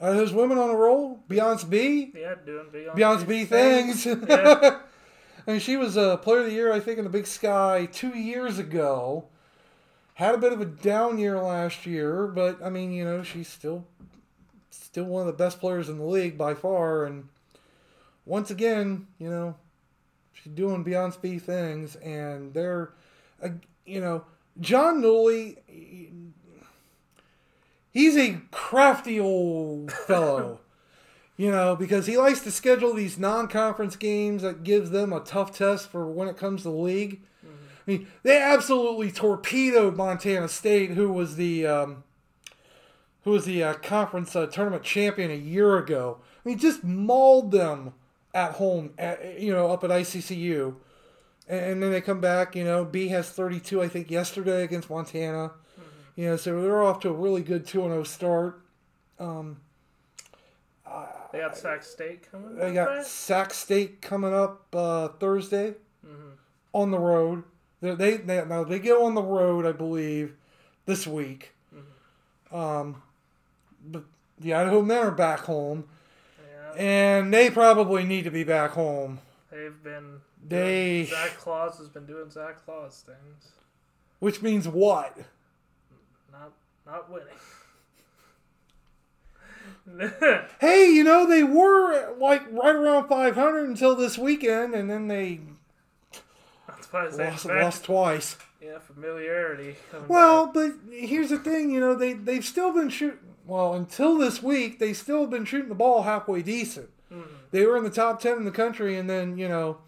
Idaho's women on a roll. Beyonce Bea. Yeah, doing Beyonce, Beyonce Bea things. Yeah. I mean, she was a player of the year, I think, in the Big Sky two years ago. Had a bit of a down year last year, but I mean, you know, she's still still one of the best players in the league by far. And once again, you know, she's doing Beyonce Bea things, and they're, you know, Jon Newlee. He's a crafty old fellow. You know, because he likes to schedule these non-conference games that gives them a tough test for when it comes to the league. I mean, they absolutely torpedoed Montana State, who was the um, who was the uh, conference uh, tournament champion a year ago. I mean, just mauled them at home, at, you know, up at ICCU, and, and then they come back. You know, Bea has 32, I think, yesterday against Montana. You know, so they're off to a really good 2 and 0 start. Um, They got Sac State coming. They up, got? Sac State coming up uh, Thursday on the road. They, they they now they go on the road, I believe, this week. Um, but the Idaho men are back home, Yeah, and they probably need to be back home. they've been. They- Zac Claus has been doing Zac Claus things, Which means what? not not winning. Hey, you know they were like right around 500 until this weekend, and then they That's why I say lost, lost twice. Yeah, familiarity. Well, back. but here's the thing, you know, they they've still been shooting. Well, until this week, they still have been shooting the ball halfway decent. They were in the top ten in the country, and then you know,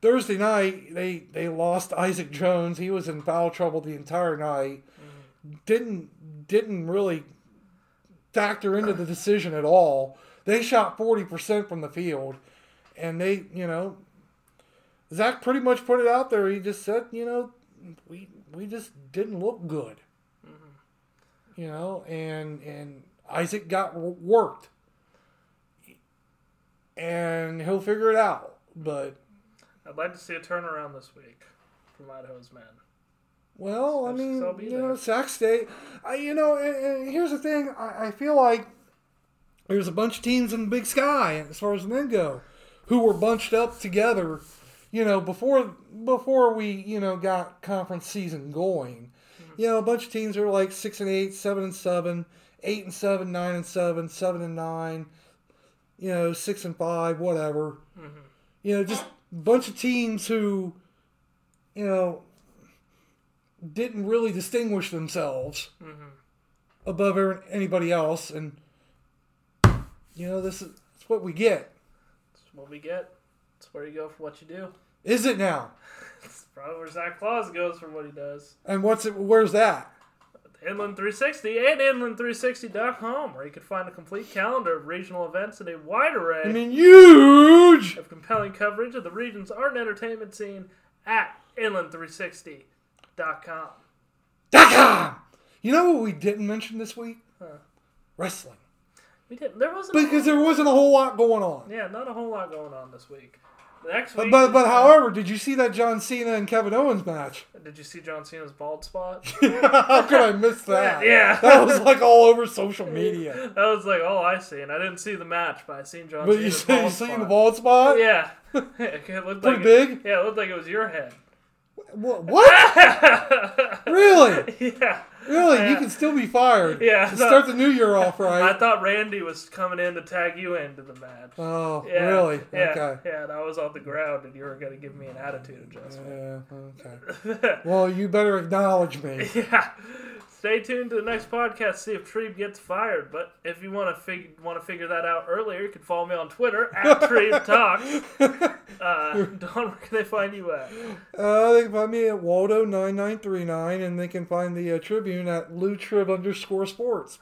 Thursday night they they lost Isaac Jones. He was in foul trouble the entire night. Didn't didn't really factor into the decision at all. They shot forty percent from the field, and they you know, Zac pretty much put it out there. He just said, you know, we we just didn't look good. Mm-hmm. You know, and and Isaac got worked, and he'll figure it out. But I'd like to see a turnaround this week from Idaho's men. well, I Yes, mean, you know. Sac State. I, you know, and, and here's the thing. I, I feel like there's a bunch of teams in the Big Sky as far as men go, who were bunched up together. You know, before before we you know got conference season going, mm-hmm. you know, a bunch of teams are like six and eight, seven and seven, eight and seven, nine and seven, seven and nine, you know, six and five, whatever. Mm-hmm. You know, just a bunch of teams who, you know, didn't really distinguish themselves mm-hmm. above anybody else, and you know, this is it's what we get. That's what we get. That's where you go for what you do. Is it now? It's probably where Zac Claus goes for what he does. And what's it? Where's that? Inland 360 and Inland360.com, where you can find a complete calendar of regional events and a wide array I mean, huge. of compelling coverage of the region's art and entertainment scene at Inland360.com. Dot com. You know what we didn't mention this week? Huh. Wrestling, We didn't. There wasn't. because there wasn't a whole lot going on. yeah, not a whole lot going on this week. Next But week. but, but uh, however, did you see that John Cena and Kevin Owens match? Did you see John Cena's bald spot? How could I miss that? Yeah. that was like all over social media. That was like all I see, and I didn't see the match, but I seen John But you Cena's see, you bald seen spot. the bald spot? Yeah. it looked Pretty like big? yeah, it looked like it was your head. What? what? really? yeah. Really? You can still be fired. Yeah, To no. start the new year off right. I thought Randy was coming in to tag you into the match. Oh, yeah, really? Yeah, Okay. yeah, and I was on the ground, and you were gonna give me an attitude adjustment. Yeah, okay. Well, you better acknowledge me. yeah. Stay tuned to the next podcast. See if Trebe gets fired. But if you want to fig- want to figure that out earlier, you can follow me on Twitter at Trebe Talks. Uh, Donn, where can they find you at? Uh, they can find me at Waldo9939, and they can find the uh, Tribune at LouTrib underscore sports.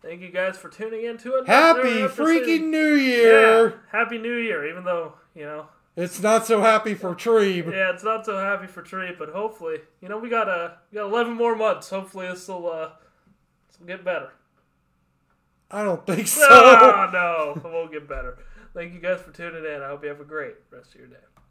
Thank you guys for tuning in to another Happy freaking New Year! yeah, Year! Happy New Year. Even though you know, It's not so happy for Trebe. yeah, it's not so happy for Trebe, but hopefully, you know, we got uh, we got 11 more months. Hopefully, this will uh, this will get better. I don't think so. Oh no, it won't get better. Thank you guys for tuning in. I hope you have a great rest of your day.